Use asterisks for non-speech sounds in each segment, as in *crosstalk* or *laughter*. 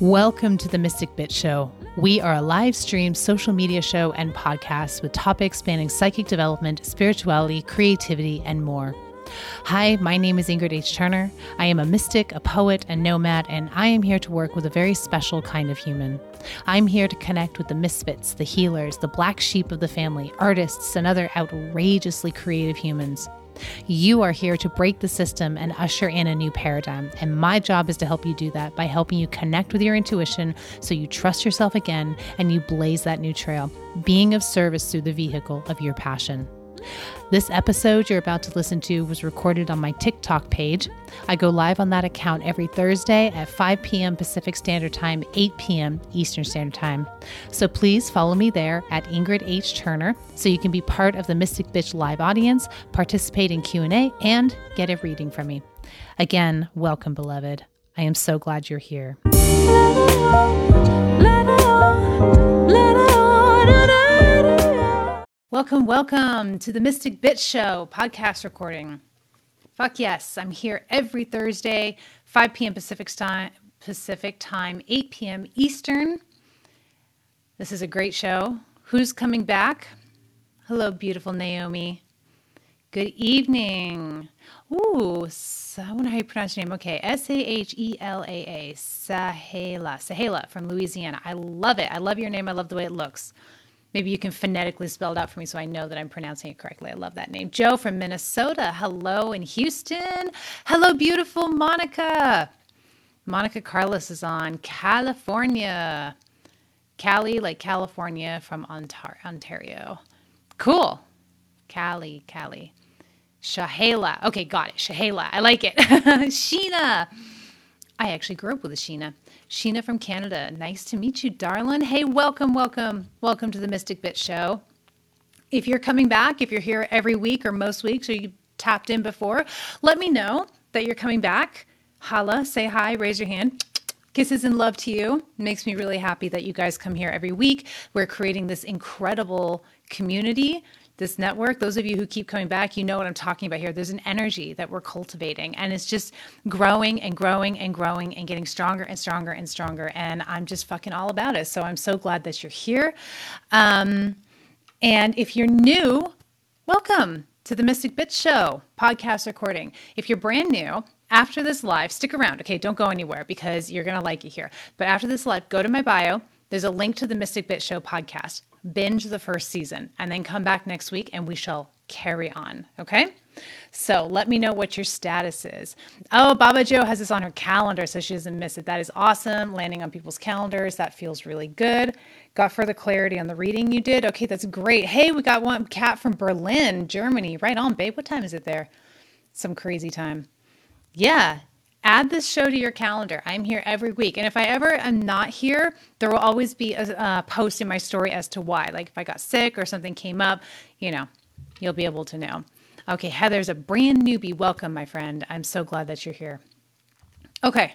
Welcome to the Mystic Bitch Show. We are a live stream social media show and podcast with topics spanning psychic development, spirituality, creativity, and more. Hi, my name is Ingrid H. Turner. I am a mystic, a poet, a nomad, and I am here to work with a very special kind of human. I'm here to connect with the misfits, the healers, the black sheep of the family, artists, and other outrageously creative humans. You are here to break the system and usher in a new paradigm. And my job is to help you do that by helping you connect with your intuition so you trust yourself again and you blaze that new trail, being of service through the vehicle of your passion. This episode you're about to listen to was recorded on my TikTok page. I go live on that account every Thursday at 5 p.m. Pacific Standard Time, 8 p.m. Eastern Standard Time. So please follow me there at Ingrid H. Turner so you can be part of the Mystic Bitch live audience, participate in Q&A, and get a reading from me. Again, welcome, beloved. I am so glad you're here. Welcome, welcome to the Mystic Bitch Show podcast recording. Fuck yes, I'm here every Thursday, 5 p.m. Pacific time, Pacific time, 8 p.m. Eastern. This is a great show. Who's coming back? Hello, beautiful Naomi. Good evening. Ooh, I wonder how you pronounce your name. Okay, S A H E L A A, Sahela, Sahela from Louisiana. I love it. I love your name. I love the way it looks. Maybe you can phonetically spell it out for me so I know that I'm pronouncing it correctly. I love that name. Joe from Minnesota. Hello in Houston. Hello, beautiful Monica. Monica Carlos is on California. Cali, like California from Ontario. Cool. Cali, Cali. Shahela. Okay, got it. Shahela. I like it. *laughs* Sheena. I actually grew up with a Sheena. Sheena from Canada. Nice to meet you, darling. Hey, welcome, welcome, welcome to the Mystic Bitch Show. If you're coming back, if you're here every week or most weeks, or you tapped in before, let me know that you're coming back. Holla, say hi, raise your hand. Kisses and love to you. It makes me really happy that you guys come here every week. We're creating this incredible community this network, those of you who keep coming back, you know what I'm talking about here. There's an energy that we're cultivating, and it's just growing and growing and growing and getting stronger and stronger and stronger. And I'm just fucking all about it. So I'm so glad that you're here. Um, and if you're new, welcome to the Mystic Bitch Show podcast recording. If you're brand new, after this live, stick around. Okay, don't go anywhere because you're to like it here. But after this live, go to my bio. There's a link to the Mystic Bitch Show podcast binge the first season, and then come back next week and we shall carry on. Okay? So let me know what your status is. Oh, Baba Joe has this on her calendar so she doesn't miss it. That is awesome. Landing on people's calendars. That feels really good. Got further clarity on the reading you did. Okay, that's great. Hey, we got one cat from Berlin, Germany. Right on, babe. What time is it there? Some crazy time. Yeah, add this show to your calendar. I'm here every week. And if I ever am not here, there will always be a, post in my story as to why. Like if I got sick or something came up, you know, you'll be able to know. Okay, Heather's a brand newbie. Welcome, my friend. I'm so glad that you're here. Okay.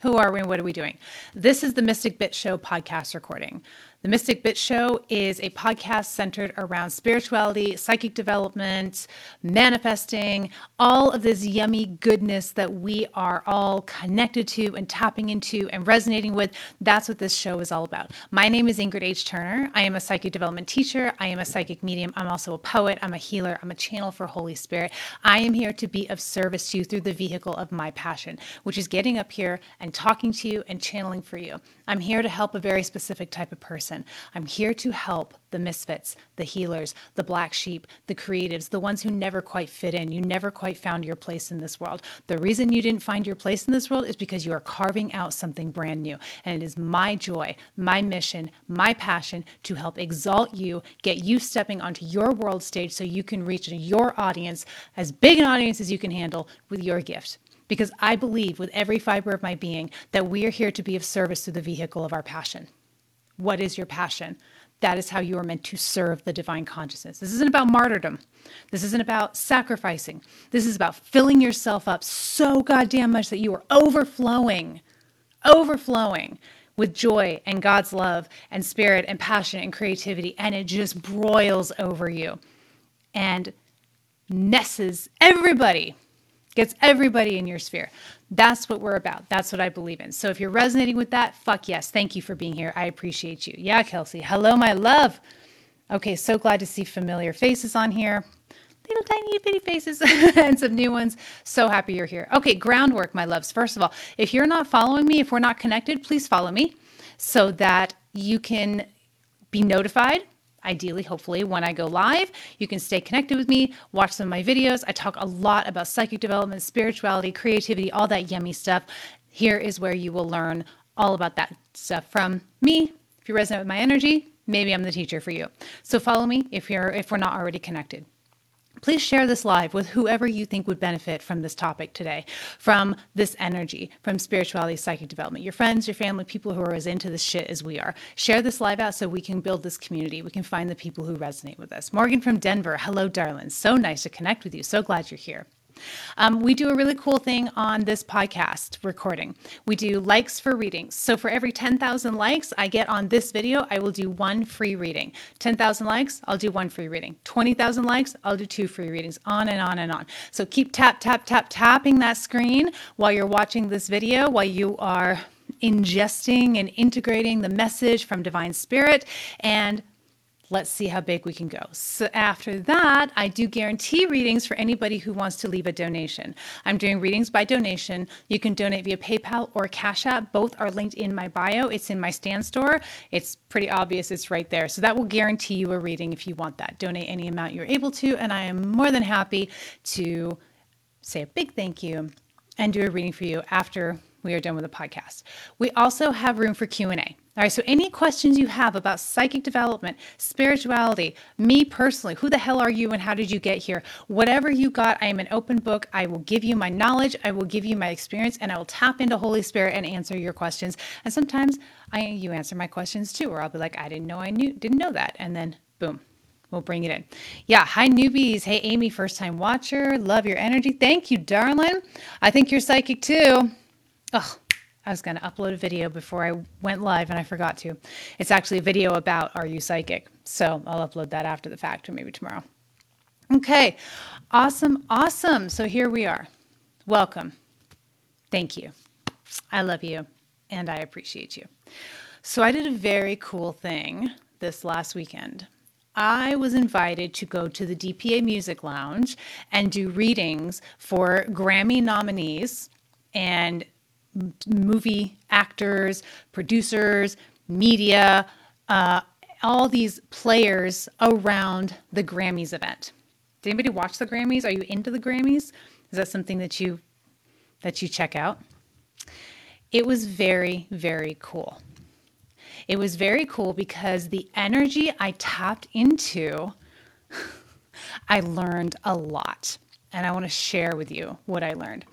Who are we and what are we doing? This is the Mystic Bitch Show podcast recording. The Mystic Bitch Show is a podcast centered around spirituality, psychic development, manifesting, all of this yummy goodness that we are all connected to and tapping into and resonating with. That's what this show is all about. My name is Ingrid H. Turner. I am a psychic development teacher. I am a psychic medium. I'm also a poet. I'm a healer. I'm a channel for Holy Spirit. I am here to be of service to you through the vehicle of my passion, which is getting up here and talking to you and channeling for you. I'm here to help a very specific type of person person. I'm here to help the misfits, the healers, the black sheep, the creatives, the ones who never quite fit in. You never quite found your place in this world. The reason you didn't find your place in this world is because you are carving out something brand new. And it is my joy, my mission, my passion to help exalt you, get you stepping onto your world stage so you can reach your audience, as big an audience as you can handle, with your gift because I believe with every fiber of my being that we are here to be of service through the vehicle of our passion. What is your passion? That is how you are meant to serve the divine consciousness. This isn't about martyrdom. This isn't about sacrificing. This is about filling yourself up so goddamn much that you are overflowing, overflowing with joy and God's love and spirit and passion and creativity. And it just broils over you and messes everybody gets everybody in your sphere. That's what we're about. That's what I believe in. So if you're resonating with that, fuck yes. Thank you for being here. I appreciate you. Yeah, Kelsey. Hello, my love. Okay, so glad to see familiar faces on here. Little tiny bitty faces *laughs* and some new ones. So happy you're here. Okay, groundwork, my loves. First of all, if you're not following me, if we're not connected, please follow me so that you can be notified ideally, hopefully, when I go live. You can stay connected with me, watch some of my videos. I talk a lot about psychic development, spirituality, creativity, all that yummy stuff. Here is where you will learn all about that stuff from me. If you resonate with my energy, maybe I'm the teacher for you. So follow me if you're if we're not already connected. Please share this live with whoever you think would benefit from this topic today, from this energy, from spirituality, psychic development. Your friends, your family, people who are as into this shit as we are. Share this live out so we can build this community. We can find the people who resonate with us. Morgan from Denver. Hello, darling. So nice to connect with you. So glad you're here. Um, we do a really cool thing on this podcast recording. We do likes for readings. So for every 10,000 likes I get on this video, I will do one free reading. 10,000 likes, I'll do one free reading. 20,000 likes, I'll do two free readings, on and on and on. So keep tap, tap, tap, tapping that screen while you're watching this video, while you are ingesting and integrating the message from Divine Spirit and Let's see how big we can go. So after that, I do guarantee readings for anybody who wants to leave a donation. I'm doing readings by donation. You can donate via PayPal or Cash App. Both are linked in my bio. It's in my Stan Store. It's pretty obvious. It's right there. So that will guarantee you a reading if you want that. Donate any amount you're able to, and I am more than happy to say a big thank you and do a reading for you after we are done with the podcast. We also have room for Q&A. All right, so any questions you have about psychic development, spirituality, me personally, who the hell are you and how did you get here? Whatever you got, I am an open book. I will give you my knowledge, I will give you my experience, and I will tap into Holy Spirit and answer your questions. And sometimes I you answer my questions too, or I'll be like, I didn't know I knew didn't know that. And then boom, We'll bring it in. Yeah. Hi, newbies. Hey, Amy, first time watcher. Love your energy. Thank you, darling. I think you're psychic too. Oh, I was going to upload a video before I went live and I forgot to. It's actually a video about Are You Psychic? So I'll upload that after the fact or maybe tomorrow. Okay, awesome, awesome. So here we are. Welcome. Thank you. I love you and I appreciate you. So I did a very cool thing this last weekend. I was invited to go to the DPA Music Lounge and do readings for Grammy nominees and movie actors, producers, media, uh, all these players around the Grammys event. Did anybody watch the Grammys? Are you into the Grammys? Is that something that you that you check out? It was very very cool. It was very cool because the energy I tapped into *laughs* I learned a lot. And I want to share with you what I learned.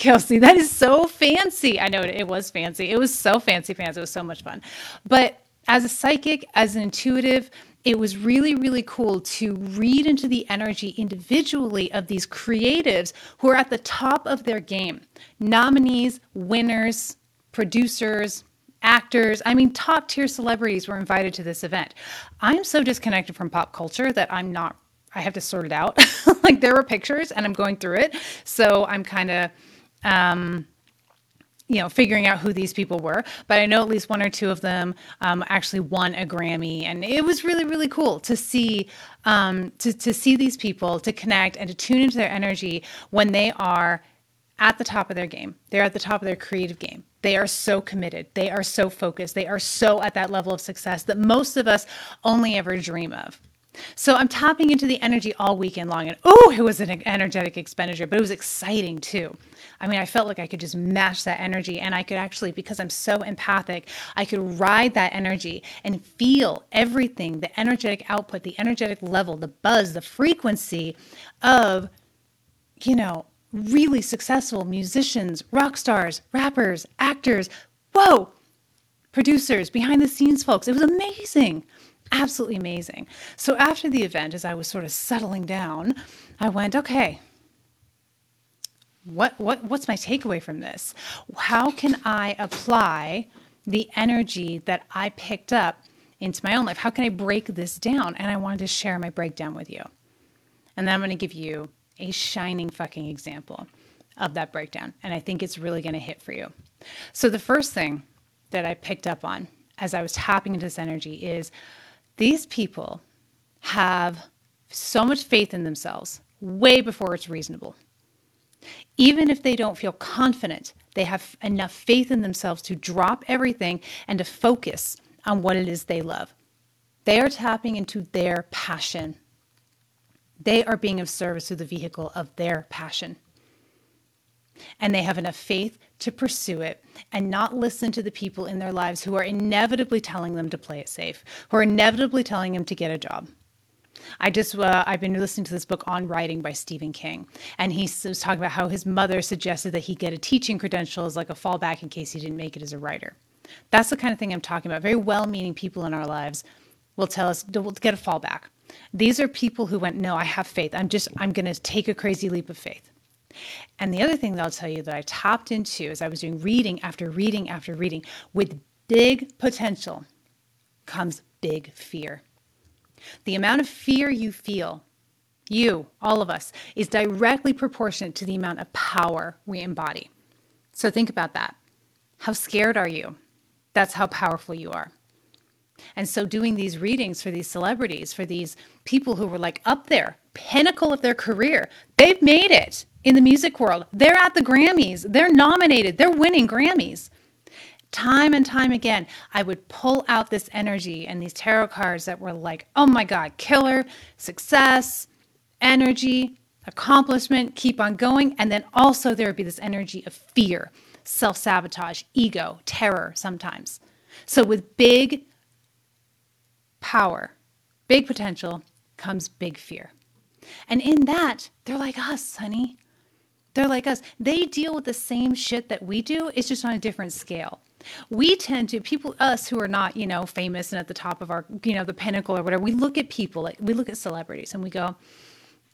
Kelsey, that is so fancy. I know it was fancy. It was so fancy, fans. It was so much fun. But as a psychic, as an intuitive, it was really, really cool to read into the energy individually of these creatives who are at the top of their game nominees, winners, producers, actors. I mean, top tier celebrities were invited to this event. I'm so disconnected from pop culture that I'm not, I have to sort it out. *laughs* like, there were pictures and I'm going through it. So I'm kind of, um, you know, figuring out who these people were. But I know at least one or two of them um, actually won a Grammy, and it was really, really cool to see um, to to see these people, to connect, and to tune into their energy when they are at the top of their game. They're at the top of their creative game. They are so committed. They are so focused. They are so at that level of success that most of us only ever dream of. So I'm tapping into the energy all weekend long. And oh, it was an energetic expenditure, but it was exciting too. I mean, I felt like I could just match that energy and I could actually, because I'm so empathic, I could ride that energy and feel everything the energetic output, the energetic level, the buzz, the frequency of, you know, really successful musicians, rock stars, rappers, actors. Whoa! Producers, behind the scenes folks. It was amazing absolutely amazing. So after the event, as I was sort of settling down, I went, okay, what what what's my takeaway from this? How can I apply the energy that I picked up into my own life? How can I break this down? And I wanted to share my breakdown with you. And then I'm going to give you a shining fucking example. of that breakdown. And I think it's really going to hit for you. So, the first thing that I picked up on as I was tapping into this energy is these people have so much faith in themselves way before it's reasonable. Even if they don't feel confident, they have enough faith in themselves to drop everything and to focus on what it is they love. They are tapping into their passion. They are being of service through the vehicle of their passion. And they have enough faith to pursue it and not listen to the people in their lives who are inevitably telling them to play it safe, who are inevitably telling them to get a job, I just uh, I've been listening to this book on writing by Stephen King, and he was talking about how his mother suggested that he get a teaching credential as like a fallback in case he didn't make it as a writer. That's the kind of thing I'm talking about. Very well-meaning people in our lives will tell us to get a fallback. These are people who went, no, I have faith. I'm just I'm going to take a crazy leap of faith. And the other thing that I'll tell you that I tapped into as I was doing reading after reading after reading with big potential comes big fear. The amount of fear you feel, you, all of us, is directly proportionate to the amount of power we embody. So think about that. How scared are you? That's how powerful you are. And so, doing these readings for these celebrities, for these people who were like up there, pinnacle of their career, they've made it in the music world. They're at the Grammys, they're nominated, they're winning Grammys time and time again, I would pull out this energy and these tarot cards that were like, oh my God, killer, success, energy, accomplishment, keep on going. And then also there would be this energy of fear, self sabotage, ego, terror sometimes. So with big power, big potential comes big fear. And in that, they're like us, honey. They're like us. They deal with the same shit that we do, it's just on a different scale we tend to people us who are not you know famous and at the top of our you know the pinnacle or whatever we look at people like we look at celebrities and we go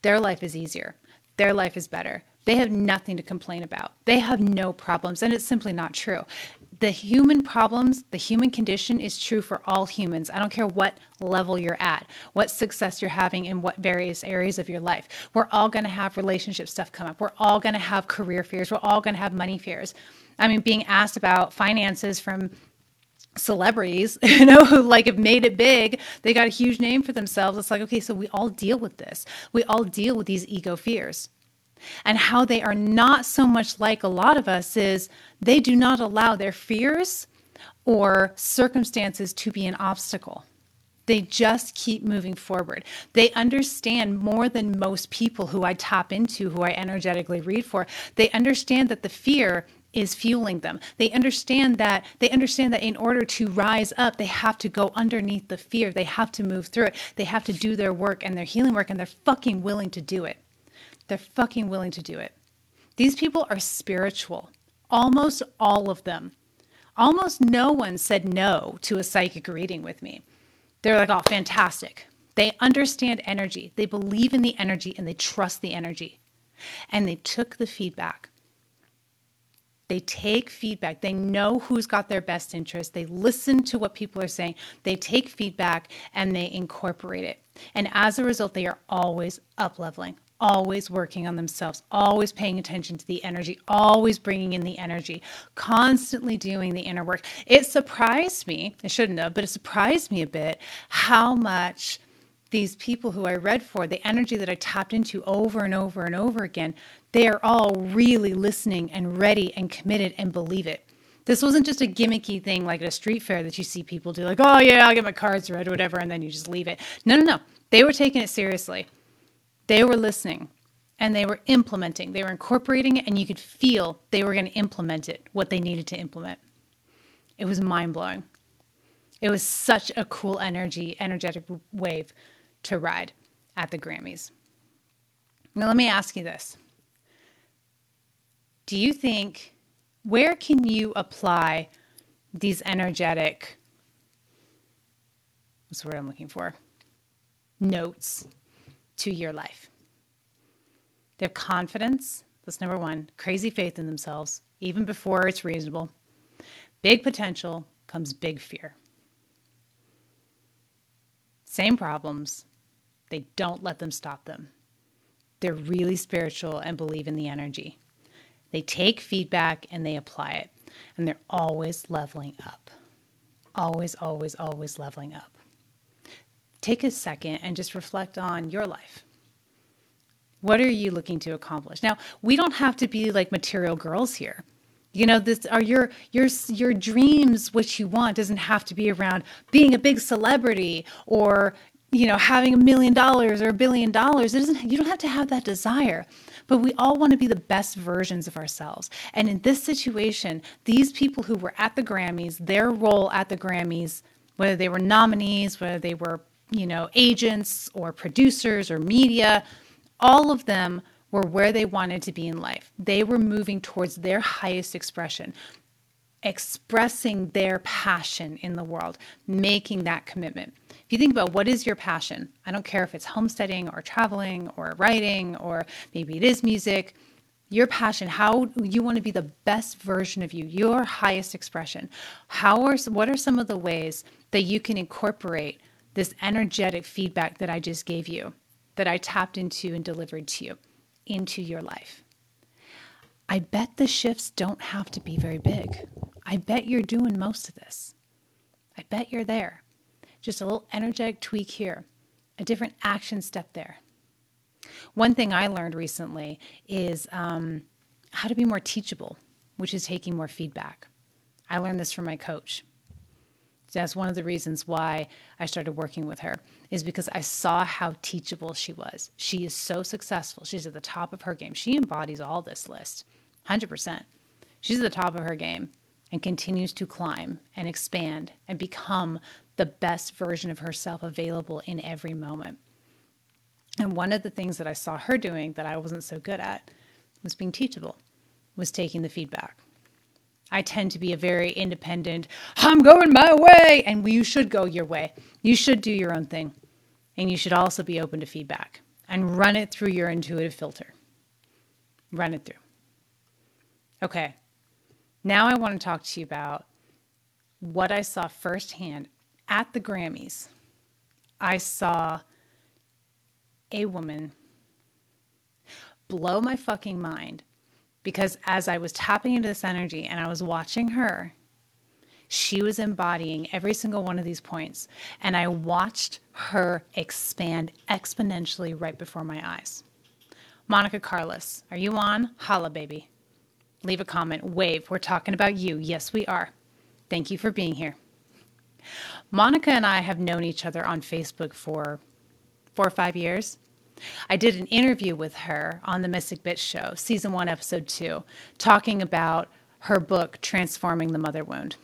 their life is easier. Their life is better. They have nothing to complain about. They have no problems and it's simply not true. The human problems the human condition is true for all humans. I don't care what level you're at what success you're having in what various areas of your life. We're all going to have relationship stuff come up. We're all going to have career fears we're all going to have money fears I mean, being asked about finances from celebrities, *laughs* you know, who like have made it big, they got a huge name for themselves. It's like, okay, so we all deal with this. We all deal with these ego fears. And how they are not so much like a lot of us is they do not allow their fears or circumstances to be an obstacle. They just keep moving forward. They understand more than most people who I tap into, who I energetically read for. They understand that the fear is fueling them. They understand that they understand that in order to rise up, they have to go underneath the fear. They have to move through it. They have to do their work and their healing work and they're fucking willing to do it. They're fucking willing to do it. These people are spiritual. Almost all of them. Almost no one said no to a psychic reading with me. They're like, "Oh, fantastic." They understand energy. They believe in the energy and they trust the energy. And they took the feedback they take feedback. They know who's got their best interest. They listen to what people are saying. They take feedback and they incorporate it. And as a result, they are always up leveling, always working on themselves, always paying attention to the energy, always bringing in the energy, constantly doing the inner work. It surprised me, I shouldn't have, but it surprised me a bit how much these people who I read for, the energy that I tapped into over and over and over again, they are all really listening and ready and committed and believe it. This wasn't just a gimmicky thing like at a street fair that you see people do, like, oh, yeah, I'll get my cards read or whatever, and then you just leave it. No, no, no. They were taking it seriously. They were listening and they were implementing. They were incorporating it, and you could feel they were going to implement it, what they needed to implement. It was mind blowing. It was such a cool energy, energetic wave to ride at the Grammys. Now, let me ask you this Do you think, where can you apply these energetic, what's the word I'm looking for? Notes to your life? Their confidence, that's number one, crazy faith in themselves, even before it's reasonable. Big potential comes big fear. Same problems, they don't let them stop them. They're really spiritual and believe in the energy. They take feedback and they apply it. And they're always leveling up. Always, always, always leveling up. Take a second and just reflect on your life. What are you looking to accomplish? Now, we don't have to be like material girls here. You know, this are your your your dreams what you want doesn't have to be around being a big celebrity or you know having a million dollars or a billion dollars. It doesn't you don't have to have that desire. But we all want to be the best versions of ourselves. And in this situation, these people who were at the Grammys, their role at the Grammys, whether they were nominees, whether they were, you know, agents or producers or media, all of them were where they wanted to be in life. They were moving towards their highest expression, expressing their passion in the world, making that commitment. If you think about what is your passion, I don't care if it's homesteading or traveling or writing or maybe it is music, your passion, how you want to be the best version of you, your highest expression. How are what are some of the ways that you can incorporate this energetic feedback that I just gave you, that I tapped into and delivered to you? into your life. I bet the shifts don't have to be very big. I bet you're doing most of this. I bet you're there. Just a little energetic tweak here, a different action step there. One thing I learned recently is um, how to be more teachable, which is taking more feedback. I learned this from my coach. That's one of the reasons why I started working with her is because I saw how teachable she was. She is so successful. She's at the top of her game. She embodies all this list, 100%. She's at the top of her game and continues to climb and expand and become the best version of herself available in every moment. And one of the things that I saw her doing that I wasn't so good at was being teachable, was taking the feedback. I tend to be a very independent, I'm going my way. And you should go your way. You should do your own thing. And you should also be open to feedback and run it through your intuitive filter. Run it through. Okay. Now I want to talk to you about what I saw firsthand at the Grammys. I saw a woman blow my fucking mind because as I was tapping into this energy and I was watching her, she was embodying every single one of these points. And I watched her expand exponentially right before my eyes. Monica Carlos, are you on? Holla, baby. Leave a comment, wave. We're talking about you. Yes, we are. Thank you for being here. Monica and I have known each other on Facebook for four or five years. I did an interview with her on the Mystic Bitch Show, season one, episode two, talking about her book, Transforming the Mother Wound.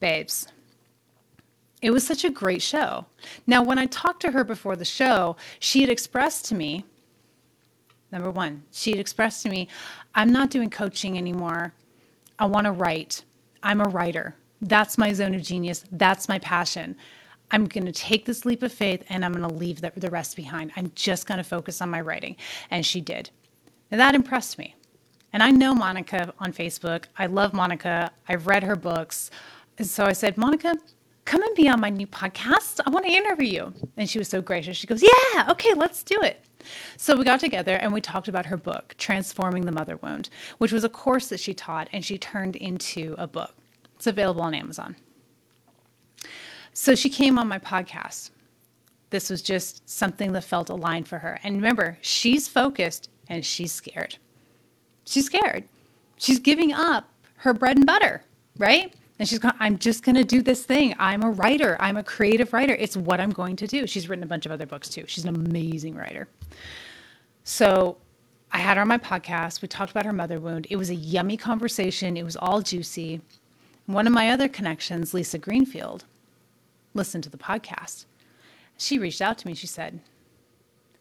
Babes, it was such a great show. Now, when I talked to her before the show, she had expressed to me number one, she had expressed to me, I'm not doing coaching anymore. I want to write. I'm a writer. That's my zone of genius. That's my passion. I'm going to take this leap of faith and I'm going to leave the, the rest behind. I'm just going to focus on my writing. And she did. And that impressed me. And I know Monica on Facebook. I love Monica. I've read her books. And so I said, Monica, come and be on my new podcast. I want to interview you. And she was so gracious. She goes, Yeah, okay, let's do it. So we got together and we talked about her book, Transforming the Mother Wound, which was a course that she taught and she turned into a book. It's available on Amazon. So she came on my podcast. This was just something that felt aligned for her. And remember, she's focused and she's scared. She's scared. She's giving up her bread and butter, right? And she's going, I'm just going to do this thing. I'm a writer. I'm a creative writer. It's what I'm going to do. She's written a bunch of other books too. She's an amazing writer. So I had her on my podcast. We talked about her mother wound. It was a yummy conversation. It was all juicy. One of my other connections, Lisa Greenfield, listened to the podcast. She reached out to me. She said,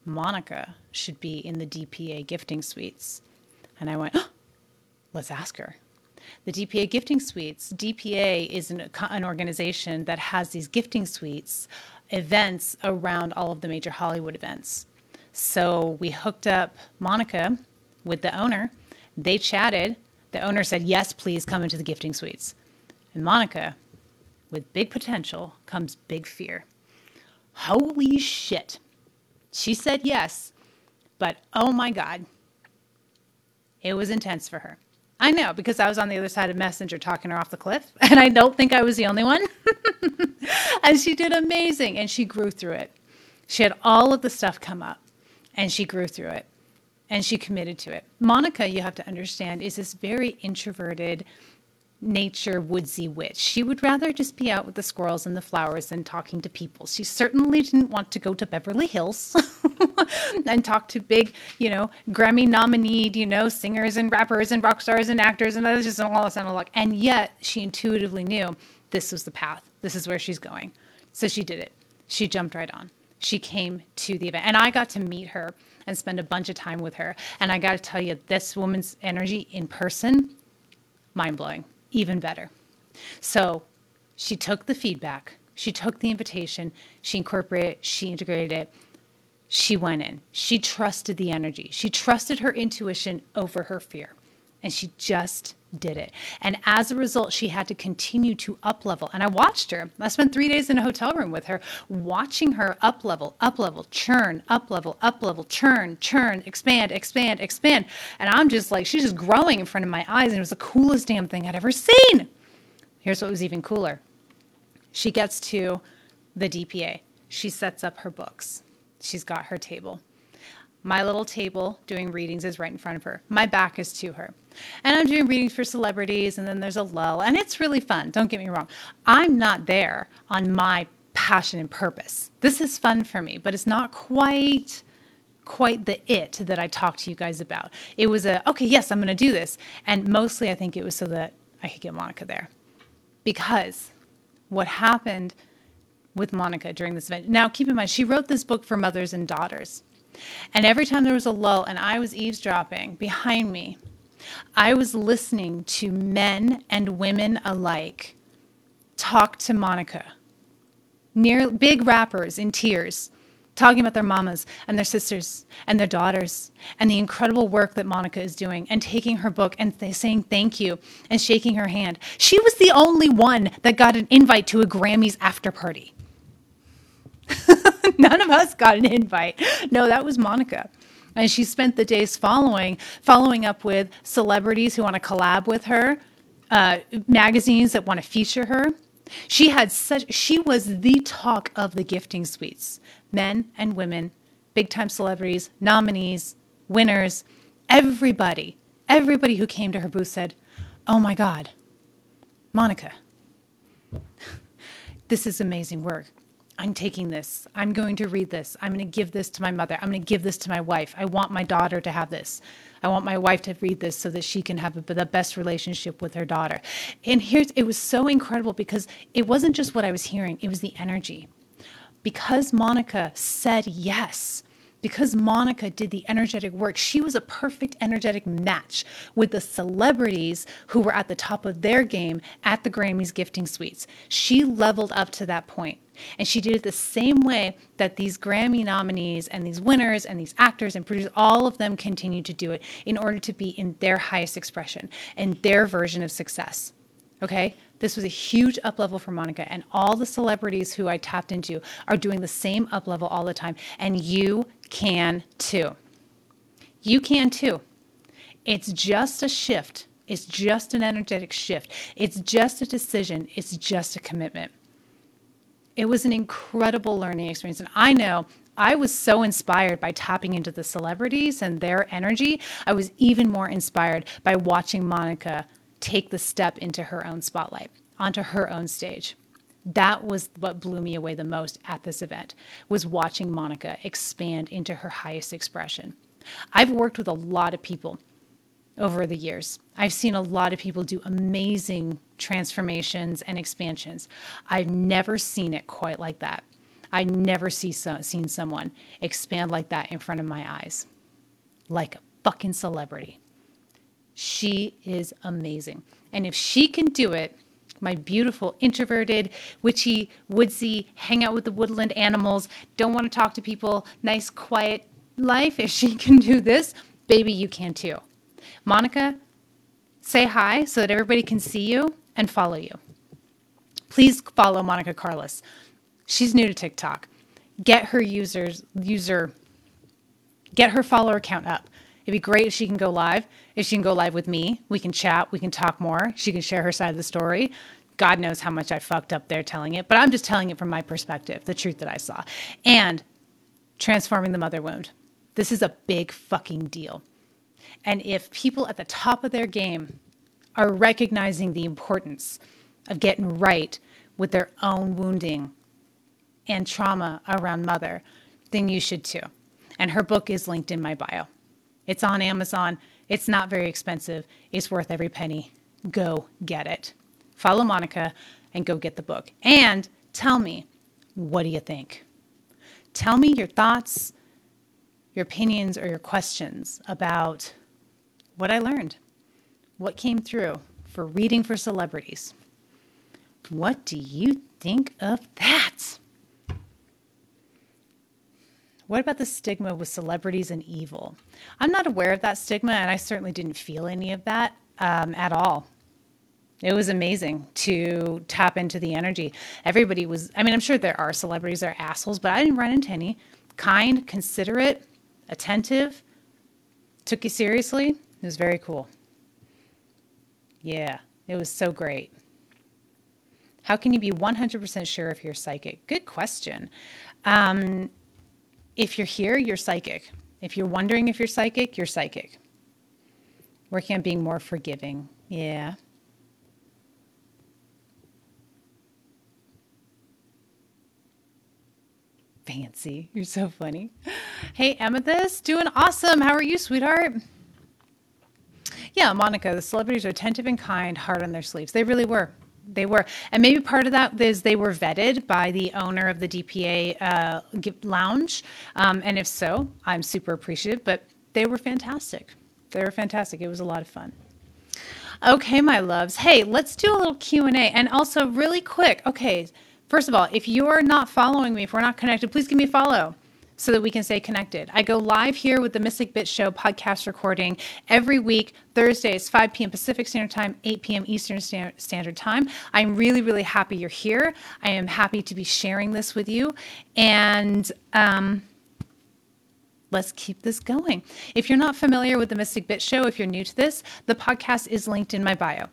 Monica should be in the DPA gifting suites. And I went, oh, let's ask her. The DPA gifting suites, DPA is an, an organization that has these gifting suites events around all of the major Hollywood events. So we hooked up Monica with the owner. They chatted. The owner said, Yes, please come into the gifting suites. And Monica with big potential comes big fear. Holy shit. She said yes, but oh my God. It was intense for her. I know because I was on the other side of Messenger talking her off the cliff, *laughs* and I don't think I was the only one. *laughs* and she did amazing, and she grew through it. She had all of the stuff come up, and she grew through it, and she committed to it. Monica, you have to understand, is this very introverted, nature woodsy witch. She would rather just be out with the squirrels and the flowers than talking to people. She certainly didn't want to go to Beverly Hills *laughs* and talk to big, you know, Grammy nominated, you know, singers and rappers and rock stars and actors and was just all sounded like. And yet she intuitively knew this was the path. This is where she's going. So she did it. She jumped right on. She came to the event and I got to meet her and spend a bunch of time with her. And I got to tell you, this woman's energy in person, mind blowing even better. So she took the feedback, she took the invitation, she incorporated it, she integrated it, she went in. She trusted the energy, she trusted her intuition over her fear, and she just did it. And as a result, she had to continue to up level. And I watched her. I spent three days in a hotel room with her, watching her up level, up level, churn, up level, up level, churn, churn, expand, expand, expand. And I'm just like, she's just growing in front of my eyes. And it was the coolest damn thing I'd ever seen. Here's what was even cooler she gets to the DPA, she sets up her books, she's got her table. My little table doing readings is right in front of her. My back is to her. And I'm doing readings for celebrities, and then there's a lull, and it's really fun. Don't get me wrong. I'm not there on my passion and purpose. This is fun for me, but it's not quite quite the it that I talked to you guys about. It was a okay, yes, I'm going to do this, and mostly I think it was so that I could get Monica there. Because what happened with Monica during this event. Now, keep in mind, she wrote this book for mothers and daughters. And every time there was a lull and I was eavesdropping behind me, I was listening to men and women alike talk to Monica. Near big rappers in tears, talking about their mamas and their sisters and their daughters and the incredible work that Monica is doing and taking her book and th- saying thank you and shaking her hand. She was the only one that got an invite to a Grammys after party. *laughs* None of us got an invite. No, that was Monica. And she spent the days following, following up with celebrities who want to collab with her, uh, magazines that want to feature her. She had such, she was the talk of the gifting suites, men and women, big time celebrities, nominees, winners, everybody, everybody who came to her booth said, Oh my God, Monica, *laughs* this is amazing work. I'm taking this. I'm going to read this. I'm going to give this to my mother. I'm going to give this to my wife. I want my daughter to have this. I want my wife to read this so that she can have the best relationship with her daughter. And here's it was so incredible because it wasn't just what I was hearing, it was the energy. Because Monica said yes, because Monica did the energetic work, she was a perfect energetic match with the celebrities who were at the top of their game at the Grammys gifting suites. She leveled up to that point. And she did it the same way that these Grammy nominees and these winners and these actors and producers, all of them continue to do it in order to be in their highest expression and their version of success. Okay? This was a huge up level for Monica, and all the celebrities who I tapped into are doing the same up level all the time. And you can too. You can too. It's just a shift. It's just an energetic shift. It's just a decision. It's just a commitment it was an incredible learning experience. And I know I was so inspired by tapping into the celebrities and their energy. I was even more inspired by watching Monica take the step into her own spotlight, onto her own stage. That was what blew me away the most at this event was watching Monica expand into her highest expression. I've worked with a lot of people over the years. I've seen a lot of people do amazing transformations and expansions. I've never seen it quite like that. I never see so, seen someone expand like that in front of my eyes, like a fucking celebrity. She is amazing. And if she can do it, my beautiful, introverted, witchy, woodsy, hang out with the woodland animals, don't want to talk to people, nice, quiet life, if she *laughs* can do this, baby, you can too. Monica, say hi so that everybody can see you and follow you. Please follow Monica Carlos. She's new to TikTok. Get her users user get her follower count up. It'd be great if she can go live. If she can go live with me, we can chat, we can talk more. She can share her side of the story. God knows how much I fucked up there telling it, but I'm just telling it from my perspective, the truth that I saw. And transforming the mother wound. This is a big fucking deal. And if people at the top of their game are recognizing the importance of getting right with their own wounding and trauma around mother, then you should too. And her book is linked in my bio. It's on Amazon. It's not very expensive. It's worth every penny. Go get it. Follow Monica and go get the book. And tell me, what do you think? Tell me your thoughts, your opinions, or your questions about what I learned, what came through for reading for celebrities. What do you think of that? What about the stigma with celebrities and evil? I'm not aware of that stigma, and I certainly didn't feel any of that um, at all. It was amazing to tap into the energy. Everybody was, I mean, I'm sure there are celebrities that are assholes, but I didn't run into any. Kind, considerate, attentive, took you seriously. It was very cool. Yeah, it was so great. How can you be 100% sure if you're psychic? Good question. Um, if you're here, you're psychic. If you're wondering if you're psychic, you're psychic. Working on being more forgiving. Yeah. Fancy. You're so funny. Hey, Amethyst, doing awesome. How are you, sweetheart? Yeah, Monica, the celebrities are attentive and kind, hard on their sleeves. They really were. They were, and maybe part of that is they were vetted by the owner of the DPA uh, lounge, um, and if so, I'm super appreciative. But they were fantastic. They were fantastic. It was a lot of fun. Okay, my loves. Hey, let's do a little Q and A, and also really quick. Okay, first of all, if you're not following me, if we're not connected, please give me a follow so that we can stay connected. I go live here with the Mystic Bitch Show podcast recording every week, Thursdays, 5 p.m. Pacific Standard Time, 8 p.m. Eastern Standard Time. I'm really, really happy you're here. I am happy to be sharing this with you. And, um, let's keep this going. If you're not familiar with the Mystic Bitch Show, if you're new to this, the podcast is linked in my bio.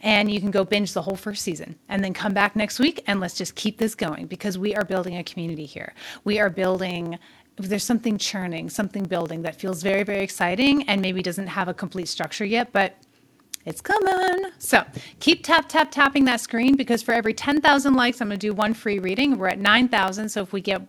And you can go binge the whole first season and then come back next week and let's just keep this going because we are building a community here. We are building there's something churning, something building that feels very, very exciting and maybe doesn't have a complete structure yet, but it's coming. So keep tap, tap, tapping that screen because for every 10,000 likes, I'm going to do one free reading. We're at 9,000. So if we get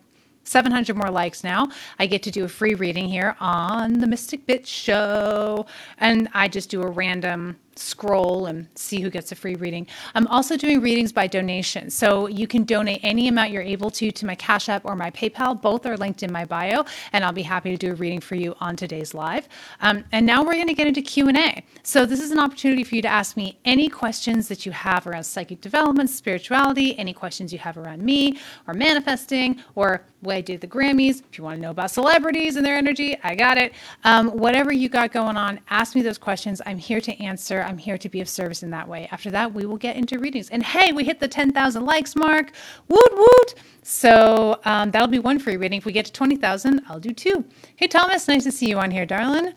700 more likes now. I get to do a free reading here on the Mystic Bitch Show. And I just do a random scroll and see who gets a free reading. I'm also doing readings by donation. So you can donate any amount you're able to to my Cash App or my PayPal. Both are linked in my bio, and I'll be happy to do a reading for you on today's live. Um, and now we're going to get into Q&A. So this is an opportunity for you to ask me any questions that you have around psychic development, spirituality, any questions you have around me or manifesting or what I did the Grammys. If you want to know about celebrities and their energy, I got it. Um, whatever you got going on, ask me those questions. I'm here to answer. I'm here to be of service in that way. After that, we will get into readings. And hey, we hit the 10,000 likes mark. Woot woot. So um, that'll be one free reading. If we get to 20,000, I'll do two. Hey, Thomas, nice to see you on here, darling.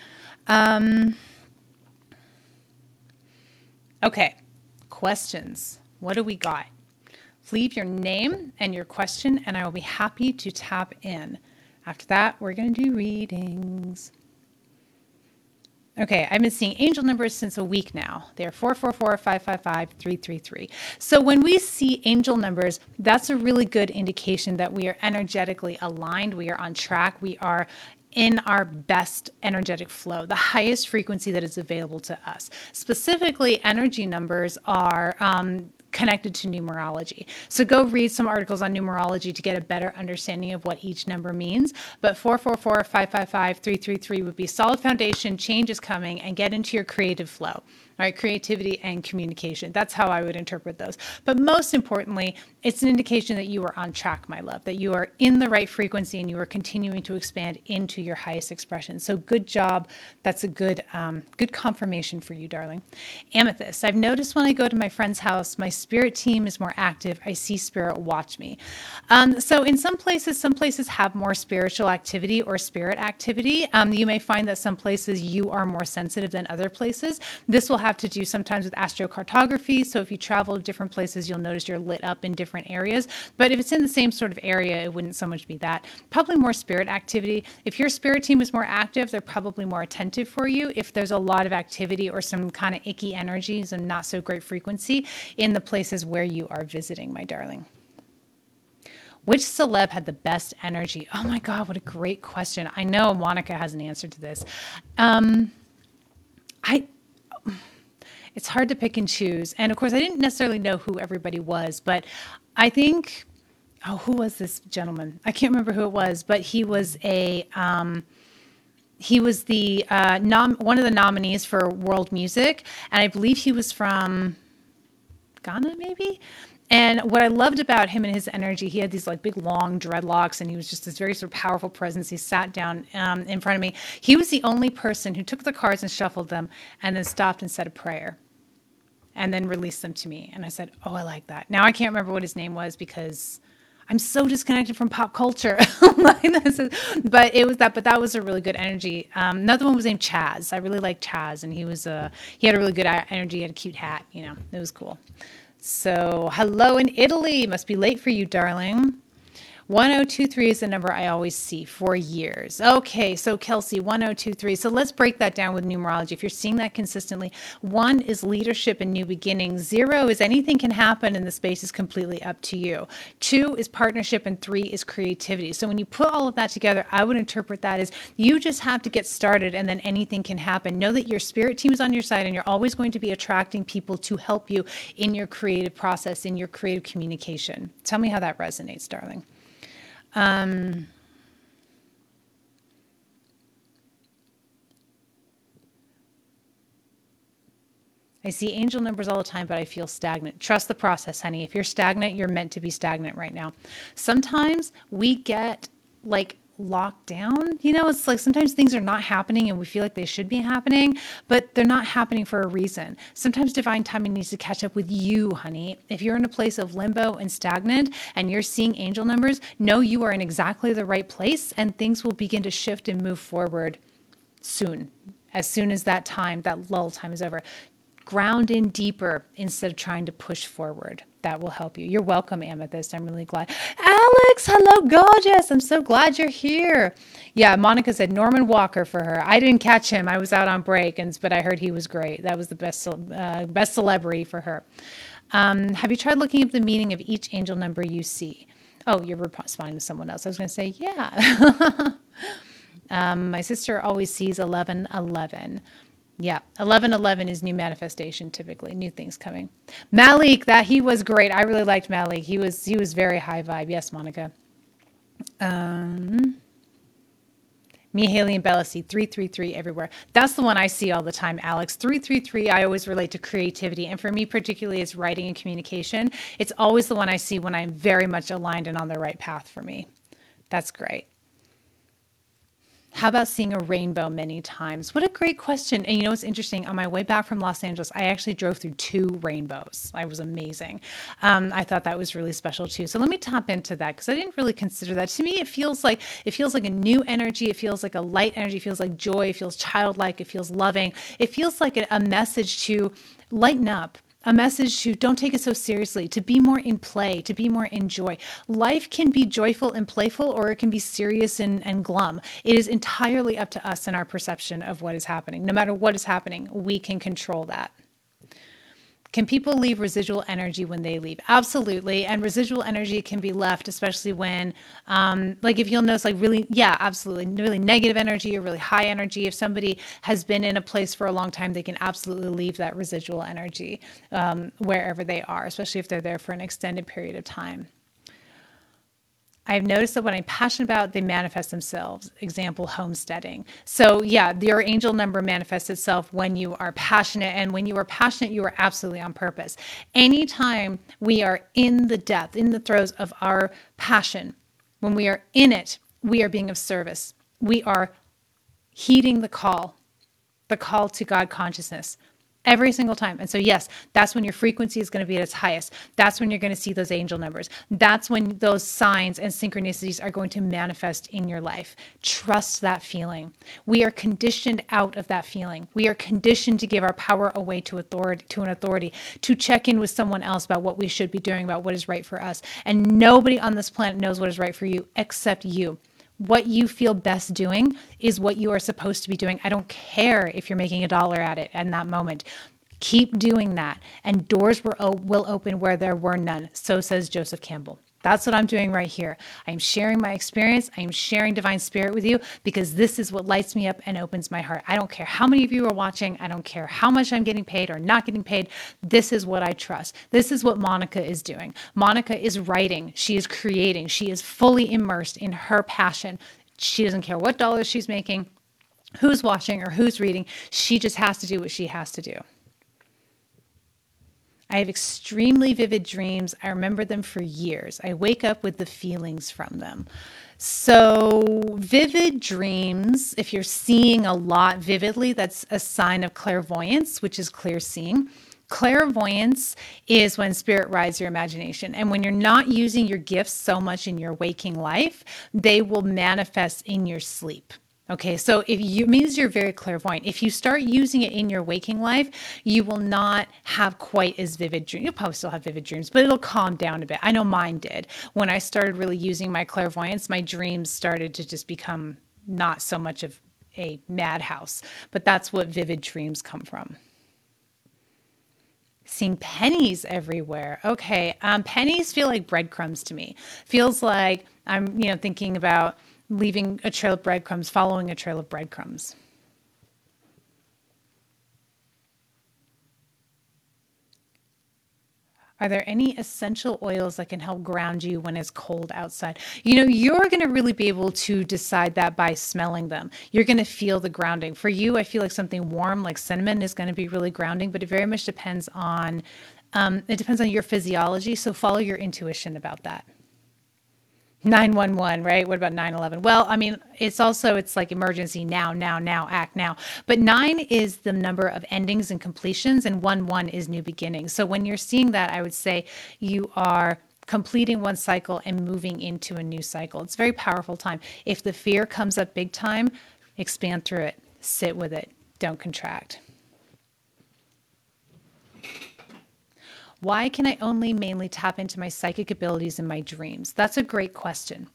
Um, okay, questions. What do we got? Leave your name and your question, and I will be happy to tap in. After that, we're going to do readings. Okay, I've been seeing angel numbers since a week now. They're 444 555 333. So when we see angel numbers, that's a really good indication that we are energetically aligned, we are on track, we are in our best energetic flow, the highest frequency that is available to us. Specifically, energy numbers are um, connected to numerology. So go read some articles on numerology to get a better understanding of what each number means. But 444 555 333 would be solid foundation, change is coming, and get into your creative flow right? Creativity and communication. That's how I would interpret those. But most importantly, it's an indication that you are on track, my love, that you are in the right frequency and you are continuing to expand into your highest expression. So good job. That's a good, um, good confirmation for you, darling. Amethyst. I've noticed when I go to my friend's house, my spirit team is more active. I see spirit watch me. Um, so in some places, some places have more spiritual activity or spirit activity. Um, you may find that some places you are more sensitive than other places. This will have to do sometimes with astrocartography. So if you travel to different places, you'll notice you're lit up in different areas. But if it's in the same sort of area, it wouldn't so much be that. Probably more spirit activity. If your spirit team is more active, they're probably more attentive for you. If there's a lot of activity or some kind of icky energies and not so great frequency in the places where you are visiting, my darling. Which celeb had the best energy? Oh my God, what a great question. I know Monica has an answer to this. Um, I it's hard to pick and choose. And of course, I didn't necessarily know who everybody was, but I think, oh, who was this gentleman? I can't remember who it was, but he was a, um, he was the uh, nom- one of the nominees for World Music, and I believe he was from Ghana, maybe. And what I loved about him and his energy, he had these like big long dreadlocks, and he was just this very sort of powerful presence. He sat down um, in front of me. He was the only person who took the cards and shuffled them, and then stopped and said a prayer, and then released them to me. And I said, "Oh, I like that." Now I can't remember what his name was because I'm so disconnected from pop culture. *laughs* but it was that. But that was a really good energy. Um, another one was named Chaz. I really liked Chaz, and he was a he had a really good energy. He had a cute hat. You know, it was cool. So, hello in Italy. Must be late for you, darling. 1023 is the number I always see for years. Okay, so Kelsey, 1023. So let's break that down with numerology. If you're seeing that consistently, one is leadership and new beginnings. Zero is anything can happen and the space is completely up to you. Two is partnership, and three is creativity. So when you put all of that together, I would interpret that as you just have to get started and then anything can happen. Know that your spirit team is on your side and you're always going to be attracting people to help you in your creative process, in your creative communication. Tell me how that resonates, darling. Um, I see angel numbers all the time, but I feel stagnant. Trust the process, honey. If you're stagnant, you're meant to be stagnant right now. Sometimes we get like locked down. You know, it's like sometimes things are not happening and we feel like they should be happening, but they're not happening for a reason. Sometimes divine timing needs to catch up with you, honey. If you're in a place of limbo and stagnant and you're seeing angel numbers, know you are in exactly the right place and things will begin to shift and move forward soon. As soon as that time, that lull time is over ground in deeper instead of trying to push forward. That will help you. You're welcome, Amethyst. I'm really glad. Alex, hello, gorgeous. I'm so glad you're here. Yeah, Monica said Norman Walker for her. I didn't catch him. I was out on break, and but I heard he was great. That was the best uh, best celebrity for her. Um, have you tried looking up the meaning of each angel number you see? Oh, you're responding to someone else. I was going to say, yeah. *laughs* um, my sister always sees 1111. Yeah, eleven eleven is new manifestation typically, new things coming. Malik, that he was great. I really liked Malik. He was he was very high vibe. Yes, Monica. Um, me, Haley, and Bella see 333 everywhere. That's the one I see all the time, Alex. 333, I always relate to creativity. And for me, particularly, it's writing and communication. It's always the one I see when I'm very much aligned and on the right path for me. That's great. How about seeing a rainbow many times? What a great question. And you know what's interesting? On my way back from Los Angeles, I actually drove through two rainbows. I was amazing. Um, I thought that was really special too. So let me tap into that because I didn't really consider that. To me, it feels like it feels like a new energy. It feels like a light energy. It feels like joy. It feels childlike. It feels loving. It feels like a, a message to lighten up a message to don't take it so seriously, to be more in play, to be more in joy. Life can be joyful and playful, or it can be serious and, and glum. It is entirely up to us and our perception of what is happening. No matter what is happening, we can control that. Can people leave residual energy when they leave? Absolutely. And residual energy can be left, especially when, um, like, if you'll notice, like, really, yeah, absolutely, really negative energy or really high energy. If somebody has been in a place for a long time, they can absolutely leave that residual energy um, wherever they are, especially if they're there for an extended period of time. I've noticed that when I'm passionate about, they manifest themselves. Example, homesteading. So, yeah, your angel number manifests itself when you are passionate. And when you are passionate, you are absolutely on purpose. Anytime we are in the depth, in the throes of our passion, when we are in it, we are being of service. We are heeding the call, the call to God consciousness. Every single time. And so, yes, that's when your frequency is going to be at its highest. That's when you're going to see those angel numbers. That's when those signs and synchronicities are going to manifest in your life. Trust that feeling. We are conditioned out of that feeling. We are conditioned to give our power away to authority to an authority, to check in with someone else about what we should be doing, about what is right for us. And nobody on this planet knows what is right for you except you what you feel best doing is what you are supposed to be doing. I don't care if you're making a dollar at it in that moment. Keep doing that, and doors will open where there were none. So says Joseph Campbell. That's what I'm doing right here. I'm sharing my experience. I'm sharing divine spirit with you because this is what lights me up and opens my heart. I don't care how many of you are watching. I don't care how much I'm getting paid or not getting paid. This is what I trust. This is what Monica is doing. Monica is writing. She is creating. She is fully immersed in her passion. She doesn't care what dollars she's making, who's watching, or who's reading. She just has to do what she has to do. I have extremely vivid dreams. I remember them for years. I wake up with the feelings from them. So, vivid dreams, if you're seeing a lot vividly, that's a sign of clairvoyance, which is clear seeing. Clairvoyance is when spirit rides your imagination. And when you're not using your gifts so much in your waking life, they will manifest in your sleep. Okay, so if you means you're very clairvoyant. If you start using it in your waking life, you will not have quite as vivid dreams. You'll probably still have vivid dreams, but it'll calm down a bit. I know mine did. When I started really using my clairvoyance, my dreams started to just become not so much of a madhouse, but that's what vivid dreams come from seeing pennies everywhere. Okay, um, pennies feel like breadcrumbs to me. Feels like I'm, you know, thinking about leaving a trail of breadcrumbs, following a trail of breadcrumbs. Are there any essential oils that can help ground you when it's cold outside? You know, you're going to really be able to decide that by smelling them. You're going to feel the grounding. For you, I feel like something warm like cinnamon is going to be really grounding, but it very much depends on um, it depends on your physiology. So follow your intuition about that. 911 right? What about 911 well i mean it's also it's like emergency now now now act now. But 9 is the number of endings and completions and 1 1 is new beginnings. So when you're seeing that i would say you are completing one cycle and moving into a new cycle. It's very powerful time. If the fear comes up big time expand through it. Sit with it. Don't contract Why can I only mainly tap into my psychic abilities in my dreams? That's a great question.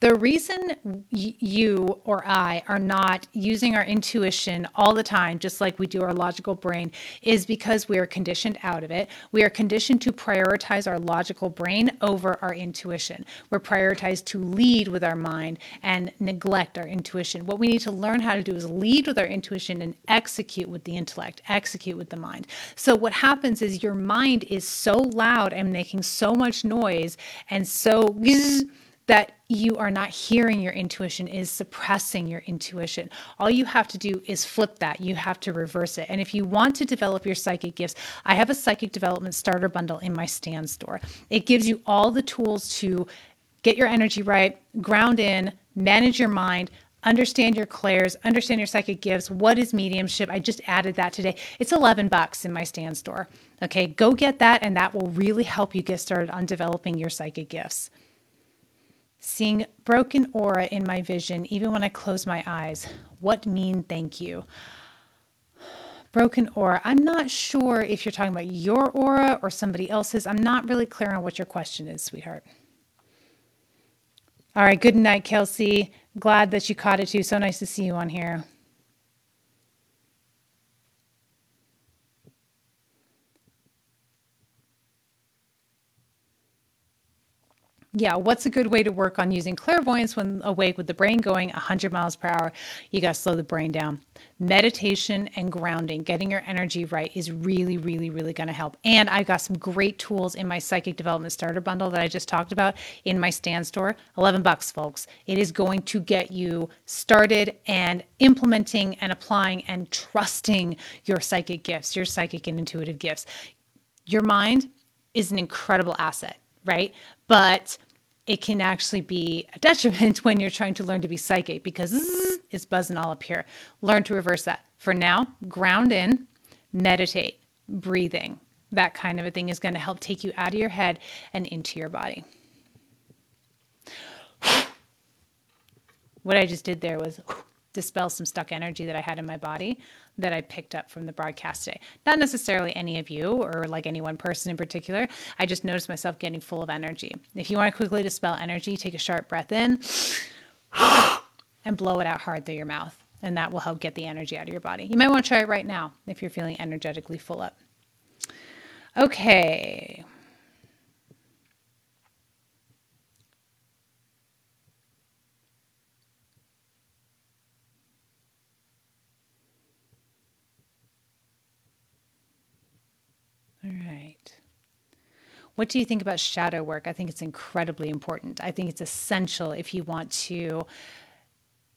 The reason you or I are not using our intuition all the time, just like we do our logical brain, is because we are conditioned out of it. We are conditioned to prioritize our logical brain over our intuition. We're prioritized to lead with our mind and neglect our intuition. What we need to learn how to do is lead with our intuition and execute with the intellect, execute with the mind. So, what happens is your mind is so loud and making so much noise and so that you are not hearing your intuition is suppressing your intuition. All you have to do is flip that. You have to reverse it. And if you want to develop your psychic gifts, I have a psychic development starter bundle in my Stan Store. It gives you all the tools to get your energy right, ground in, manage your mind, understand your clairs, understand your psychic gifts. What is mediumship? I just added that today. It's 11 bucks in my Stan Store. Okay, go get that and that will really help you get started on developing your psychic gifts seeing broken aura in my vision, even when I close my eyes. What mean thank you? Broken aura. I'm not sure if you're talking about your aura or somebody else's. I'm not really clear on what your question is, sweetheart. All right, good night, Kelsey. Glad that you caught it too. So nice to see you on here. Yeah, what's a good way to work on using clairvoyance when awake with the brain going 100 miles per hour? You got to slow the brain down. Meditation and grounding, getting your energy right is really, really, really going to help. And I've got some great tools in my psychic development starter bundle that I just talked about in my Stan Store. 11 bucks, folks. It is going to get you started and implementing and applying and trusting your psychic gifts, your psychic and intuitive gifts. Your mind is an incredible asset, right? But it can actually be a detriment *laughs* when you're trying to learn to be psychic because it's buzzing all up here. Learn to reverse that. For now, ground in, meditate, breathing, that kind of a thing is going to help take you out of your head and into your body. *sighs* What I just did there was dispel some stuck energy that I had in my body that I picked up from the broadcast today. Not necessarily any of you or like any one person in particular. I just noticed myself getting full of energy. If you want to quickly dispel energy, take a sharp breath in *gasps* and blow it out hard through your mouth. And that will help get the energy out of your body. You might want to try it right now if you're feeling energetically full up. Okay. All right. What do you think about shadow work? I think it's incredibly important. I think it's essential if you want to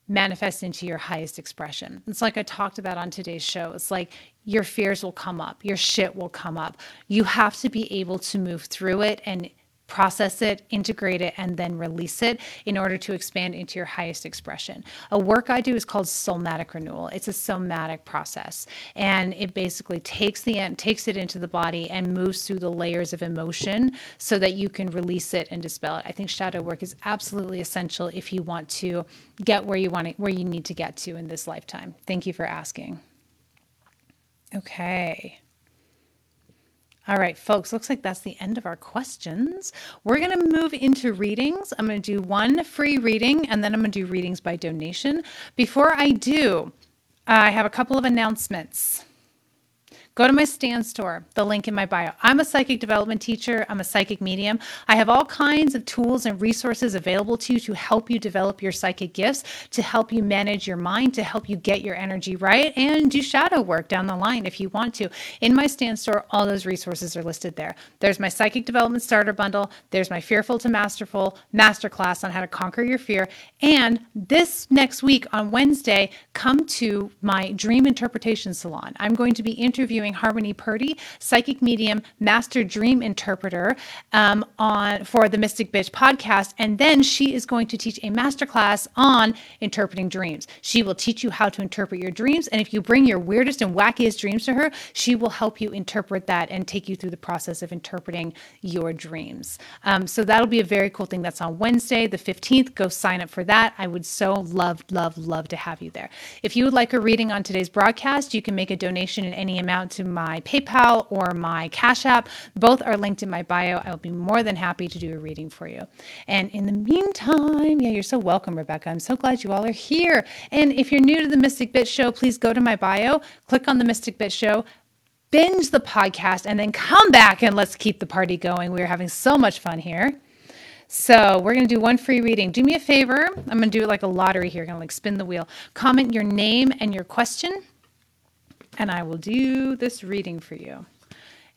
manifest into your highest expression. It's like I talked about on today's show. It's like your fears will come up, your shit will come up. You have to be able to move through it and process it, integrate it, and then release it in order to expand into your highest expression. A work I do is called somatic renewal. It's a somatic process, and it basically takes the takes it into the body and moves through the layers of emotion so that you can release it and dispel it. I think shadow work is absolutely essential if you want to get where you want to, where you need to get to in this lifetime. Thank you for asking. Okay. All right, folks, looks like that's the end of our questions. We're going to move into readings. I'm going to do one free reading and then I'm going to do readings by donation. Before I do, I have a couple of announcements. Go to my Stan Store, the link in my bio. I'm a psychic development teacher, I'm a psychic medium. I have all kinds of tools and resources available to you to help you develop your psychic gifts, to help you manage your mind, to help you get your energy right, and do shadow work down the line if you want to. In my Stan Store, all those resources are listed there. There's my psychic development starter bundle, there's my Fearful to Masterful masterclass on how to conquer your fear, and this next week on Wednesday, come to my dream interpretation salon. I'm going to be interviewing Harmony Purdy, psychic medium, master dream interpreter, um, on for the Mystic Bitch podcast, and then she is going to teach a masterclass on interpreting dreams. She will teach you how to interpret your dreams, and if you bring your weirdest and wackiest dreams to her, she will help you interpret that and take you through the process of interpreting your dreams. Um, so that'll be a very cool thing. That's on Wednesday, the 15th. Go sign up for that. I would so love, love, love to have you there. If you would like a reading on today's broadcast, you can make a donation in any amount to my PayPal or my Cash App. Both are linked in my bio. I will be more than happy to do a reading for you. And in the meantime, yeah, you're so welcome, Rebecca. I'm so glad you all are here. And if you're new to the Mystic Bitch Show, please go to my bio, click on the Mystic Bitch Show binge the podcast and then come back and let's keep the party going. We're having so much fun here. So we're going to do one free reading. Do me a favor. I'm going to do it like a lottery here. I'm going to like spin the wheel. Comment your name and your question and I will do this reading for you.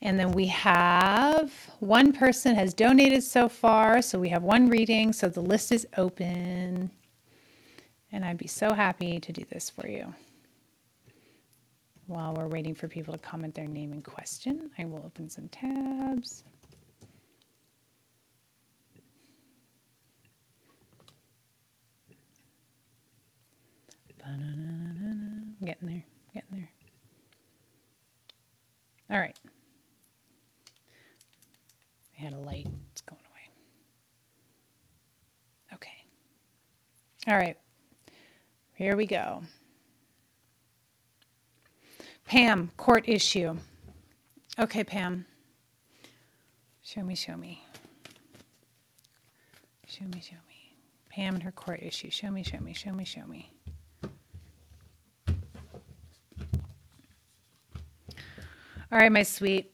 And then we have one person has donated so far, so we have one reading, so the list is open. And I'd be so happy to do this for you. While we're waiting for people to comment their name and question, I will open some tabs. Getting there, getting there. All right. I had a light. It's going away. Okay. All right. Here we go. Pam, court issue. Okay, Pam. Show me, show me. Show me, show me. Pam and her court issue. Show me, show me, show me, show me. All right, my sweet.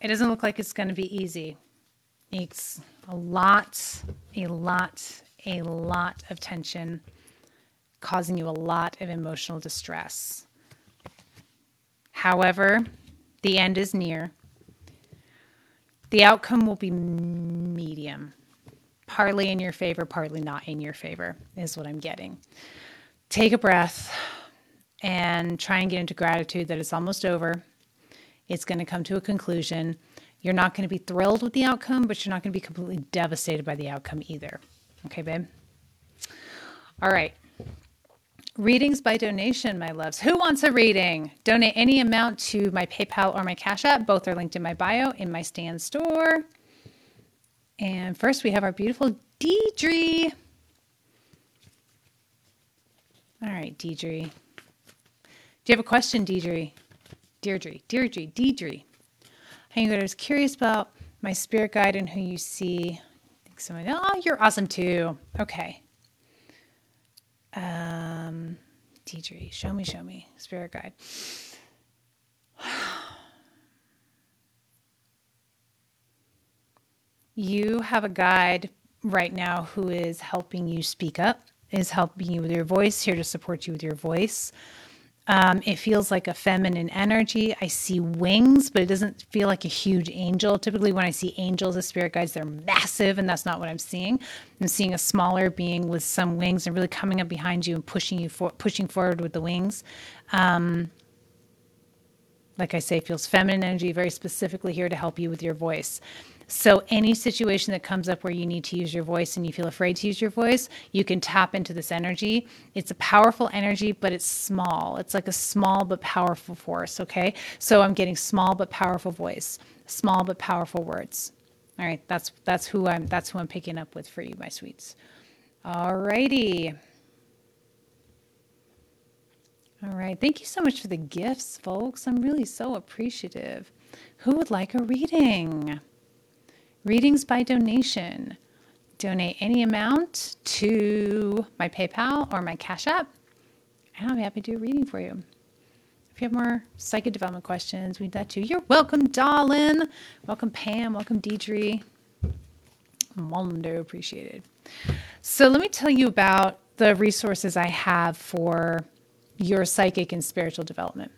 It doesn't look like it's going to be easy. It's a lot, a lot, a lot of tension, causing you a lot of emotional distress. However, the end is near. The outcome will be medium, partly in your favor, partly not in your favor, is what I'm getting. Take a breath and try and get into gratitude that it's almost over it's going to come to a conclusion. You're not going to be thrilled with the outcome, but you're not going to be completely devastated by the outcome either. Okay, babe? All right. Readings by donation, my loves. Who wants a reading? Donate any amount to my PayPal or my Cash App. Both are linked in my bio in my Stan Store. And first, we have our beautiful Deidre. All right, Deidre. Do you have a question, Deidre? Deirdre, Deirdre, Deidre. I was curious about my spirit guide and who you see. I think someone, oh, you're awesome too. Okay. Um, Deidre, show me, show me, spirit guide. You have a guide right now who is helping you speak up, is helping you with your voice, here to support you with your voice. Um, it feels like a feminine energy. I see wings, but it doesn't feel like a huge angel. Typically, when I see angels as spirit guides, they're massive, and that's not what I'm seeing. I'm seeing a smaller being with some wings and really coming up behind you and pushing you for pushing forward with the wings. Um, like I say, feels feminine energy, very specifically here to help you with your voice. So, any situation that comes up where you need to use your voice and you feel afraid to use your voice, you can tap into this energy. It's a powerful energy, but it's small. It's like a small but powerful force. Okay. So, I'm getting small but powerful voice, small but powerful words. All right. That's, that's who I'm, that's who I'm picking up with for you, my sweets. All righty. All right. Thank you so much for the gifts, folks. I'm really so appreciative. Who would like a reading? Readings by donation. Donate any amount to my PayPal or my Cash App, and I'll be happy to do a reading for you. If you have more psychic development questions, we need that too. You're welcome, darling. Welcome, Pam. Welcome, Deidre. Mondo appreciated. So let me tell you about the resources I have for your psychic and spiritual development.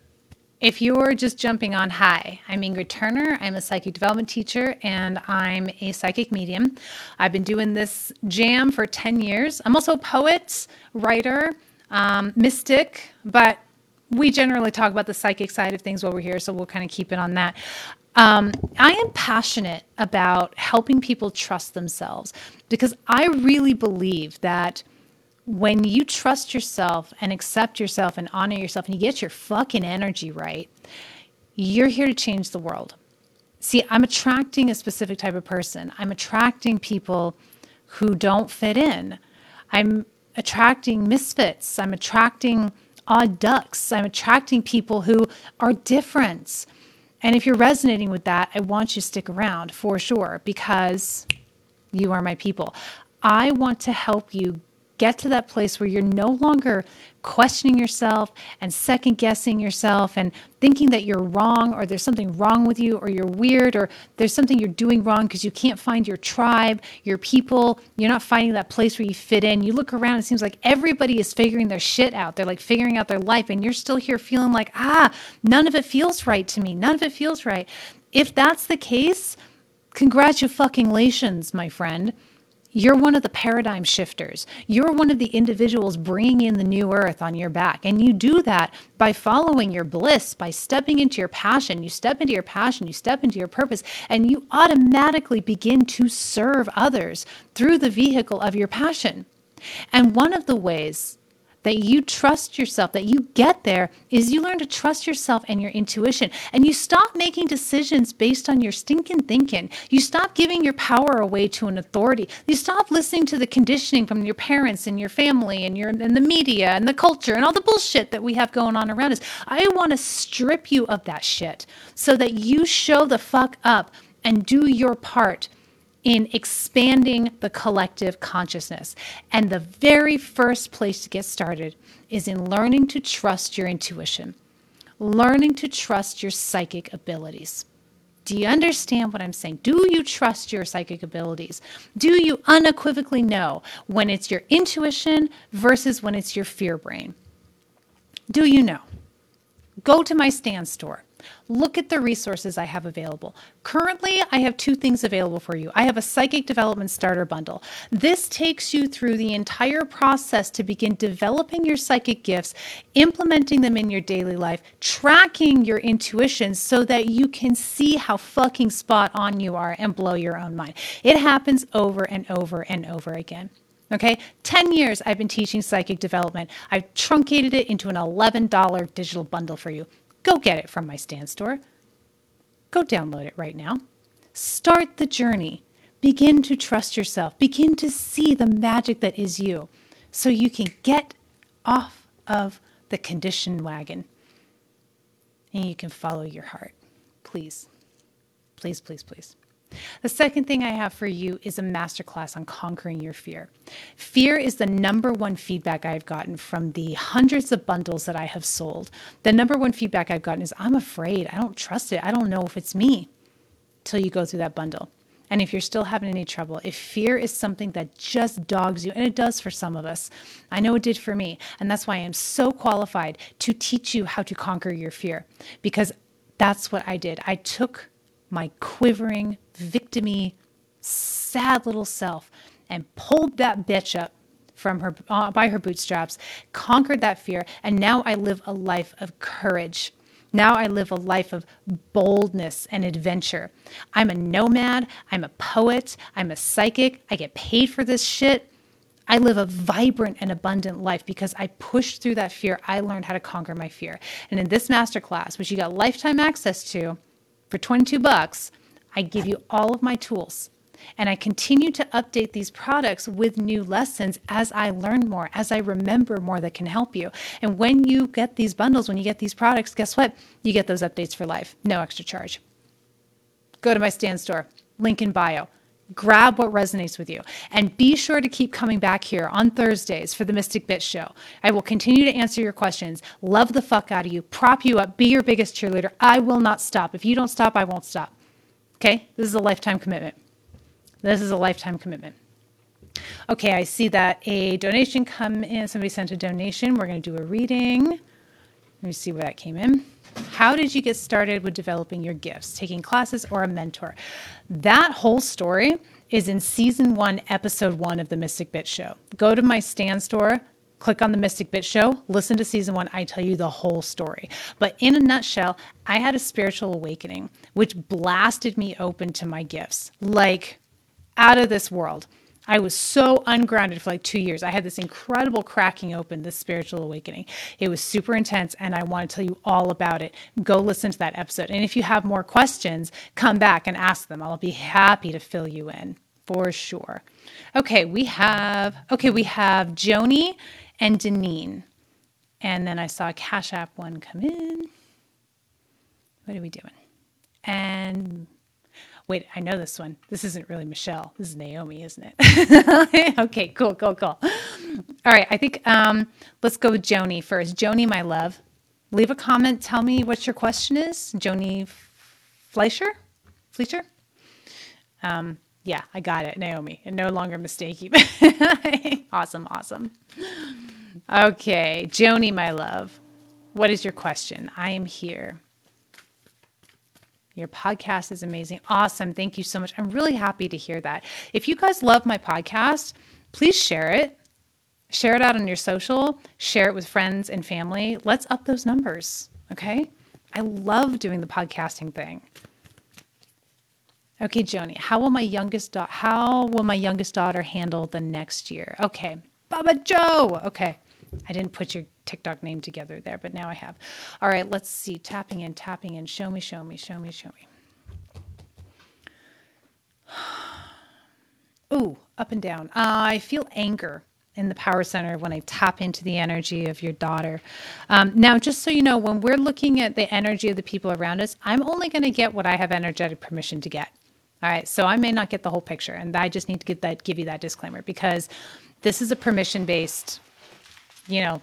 If you're just jumping on, hi, I'm Ingrid Turner. I'm a psychic development teacher and I'm a psychic medium. I've been doing this jam for 10 years. I'm also a poet, writer, um, mystic, but we generally talk about the psychic side of things while we're here, so we'll kind of keep it on that. Um, I am passionate about helping people trust themselves because I really believe that when you trust yourself and accept yourself and honor yourself and you get your fucking energy right, you're here to change the world. See, I'm attracting a specific type of person. I'm attracting people who don't fit in. I'm attracting misfits. I'm attracting odd ducks. I'm attracting people who are different. And if you're resonating with that, I want you to stick around for sure because you are my people. I want to help you get to that place where you're no longer questioning yourself and second guessing yourself and thinking that you're wrong or there's something wrong with you or you're weird or there's something you're doing wrong because you can't find your tribe, your people, you're not finding that place where you fit in. You look around, it seems like everybody is figuring their shit out. They're like figuring out their life, and you're still here feeling like, ah, none of it feels right to me. None of it feels right. If that's the case, congratulations, my friend you're one of the paradigm shifters. You're one of the individuals bringing in the new earth on your back. And you do that by following your bliss, by stepping into your passion. You step into your passion, you step into your purpose, and you automatically begin to serve others through the vehicle of your passion. And one of the ways that you trust yourself, that you get there, is you learn to trust yourself and your intuition. And you stop making decisions based on your stinking thinking. You stop giving your power away to an authority. You stop listening to the conditioning from your parents and your family and your and the media and the culture and all the bullshit that we have going on around us. I want to strip you of that shit so that you show the fuck up and do your part in expanding the collective consciousness. And the very first place to get started is in learning to trust your intuition, learning to trust your psychic abilities. Do you understand what I'm saying? Do you trust your psychic abilities? Do you unequivocally know when it's your intuition versus when it's your fear brain? Do you know? Go to my Stan Store. Look at the resources I have available. Currently, I have two things available for you. I have a psychic development starter bundle. This takes you through the entire process to begin developing your psychic gifts, implementing them in your daily life, tracking your intuition so that you can see how fucking spot on you are and blow your own mind. It happens over and over and over again. Okay, 10 years I've been teaching psychic development. I've truncated it into an $11 digital bundle for you. Go get it from my Stan Store. Go download it right now. Start the journey. Begin to trust yourself. Begin to see the magic that is you so you can get off of the condition wagon and you can follow your heart. Please, please, please, please. The second thing I have for you is a masterclass on conquering your fear. Fear is the number one feedback I've gotten from the hundreds of bundles that I have sold. The number one feedback I've gotten is I'm afraid. I don't trust it. I don't know if it's me till you go through that bundle. And if you're still having any trouble, if fear is something that just dogs you, and it does for some of us, I know it did for me. And that's why I am so qualified to teach you how to conquer your fear because that's what I did. I took my quivering, victimy, sad little self and pulled that bitch up from her uh, by her bootstraps, conquered that fear, and now I live a life of courage. Now I live a life of boldness and adventure. I'm a nomad, I'm a poet, I'm a psychic, I get paid for this shit. I live a vibrant and abundant life because I pushed through that fear. I learned how to conquer my fear. And in this masterclass, which you got lifetime access to, for 22 bucks, I give you all of my tools. And I continue to update these products with new lessons as I learn more, as I remember more that can help you. And when you get these bundles, when you get these products, guess what? You get those updates for life, no extra charge. Go to my Stan Store, link in bio. Grab what resonates with you. And be sure to keep coming back here on Thursdays for the Mystic Bitch Show. I will continue to answer your questions, love the fuck out of you, prop you up, be your biggest cheerleader. I will not stop. If you don't stop, I won't stop. Okay? This is a lifetime commitment. This is a lifetime commitment. Okay, I see that a donation come in. Somebody sent a donation. We're going to do a reading. Let me see where that came in. How did you get started with developing your gifts, taking classes or a mentor? That whole story is in season one, episode one of the Mystic Bitch Show. Go to my Stan Store, click on the Mystic Bitch Show, listen to season one. I tell you the whole story. But in a nutshell, I had a spiritual awakening, which blasted me open to my gifts, like out of this world. I was so ungrounded for like two years. I had this incredible cracking open, this spiritual awakening. It was super intense, and I want to tell you all about it. Go listen to that episode. And if you have more questions, come back and ask them. I'll be happy to fill you in for sure. Okay, we have okay, we have Joni and Deneen. And then I saw a Cash App one come in. What are we doing? And Wait, I know this one. This isn't really Michelle. This is Naomi, isn't it? *laughs* okay, cool, cool, cool. All right, I think um, let's go with Joni first. Joni, my love, leave a comment. Tell me what your question is. Joni Fleischer? Fleischer? Um, yeah, I got it, Naomi. And no longer mistaky. *laughs* awesome, awesome. Okay, Joni, my love, what is your question? I am here. Your podcast is amazing. Awesome. Thank you so much. I'm really happy to hear that. If you guys love my podcast, please share it. Share it out on your social, share it with friends and family. Let's up those numbers. Okay. I love doing the podcasting thing. Okay, Joni, how will my youngest daughter how will my youngest daughter handle the next year? Okay. Baba Joe. Okay. I didn't put your TikTok name together there, but now I have. All right, let's see. Tapping in, tapping in. Show me, show me, show me, show me. *sighs* Ooh, up and down. Uh, I feel anger in the power center when I tap into the energy of your daughter. Um, now, just so you know, when we're looking at the energy of the people around us, I'm only going to get what I have energetic permission to get. All right, so I may not get the whole picture, and I just need to get that, give you that disclaimer because this is a permission based you know,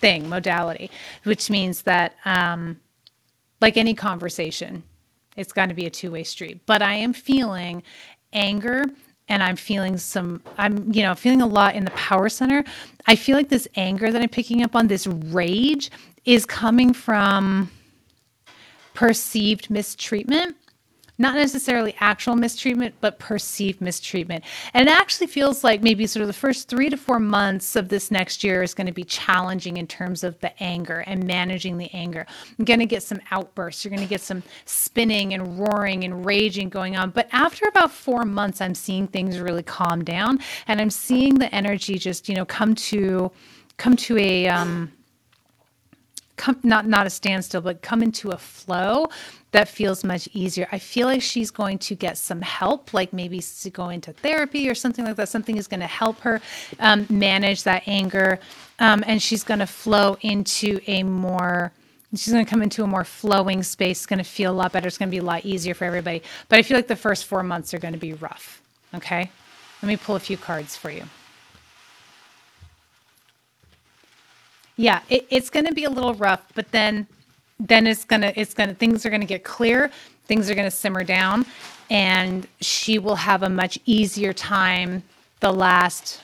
thing, modality, which means that, um, like any conversation, it's got to be a two way street. But I am feeling anger and I'm feeling some, I'm, you know, feeling a lot in the power center. I feel like this anger that I'm picking up on, this rage, is coming from perceived mistreatment not necessarily actual mistreatment, but perceived mistreatment. And it actually feels like maybe sort of the first three to four months of this next year is going to be challenging in terms of the anger and managing the anger. You're going to get some outbursts. You're going to get some spinning and roaring and raging going on. But after about four months, I'm seeing things really calm down and I'm seeing the energy just, you know, come to come to a um come not not a standstill but come into a flow that feels much easier. I feel like she's going to get some help like maybe to go into therapy or something like that. Something is going to help her um, manage that anger um, and she's going to flow into a more she's going to come into a more flowing space. It's going to feel a lot better. It's going to be a lot easier for everybody. But i feel like the first four months are going to be rough okay? Let me pull a few cards for you yeah, it, it's going to be a little rough, but then then it's gonna it's gonna things are gonna get clear, things are gonna simmer down, and she will have a much easier time the last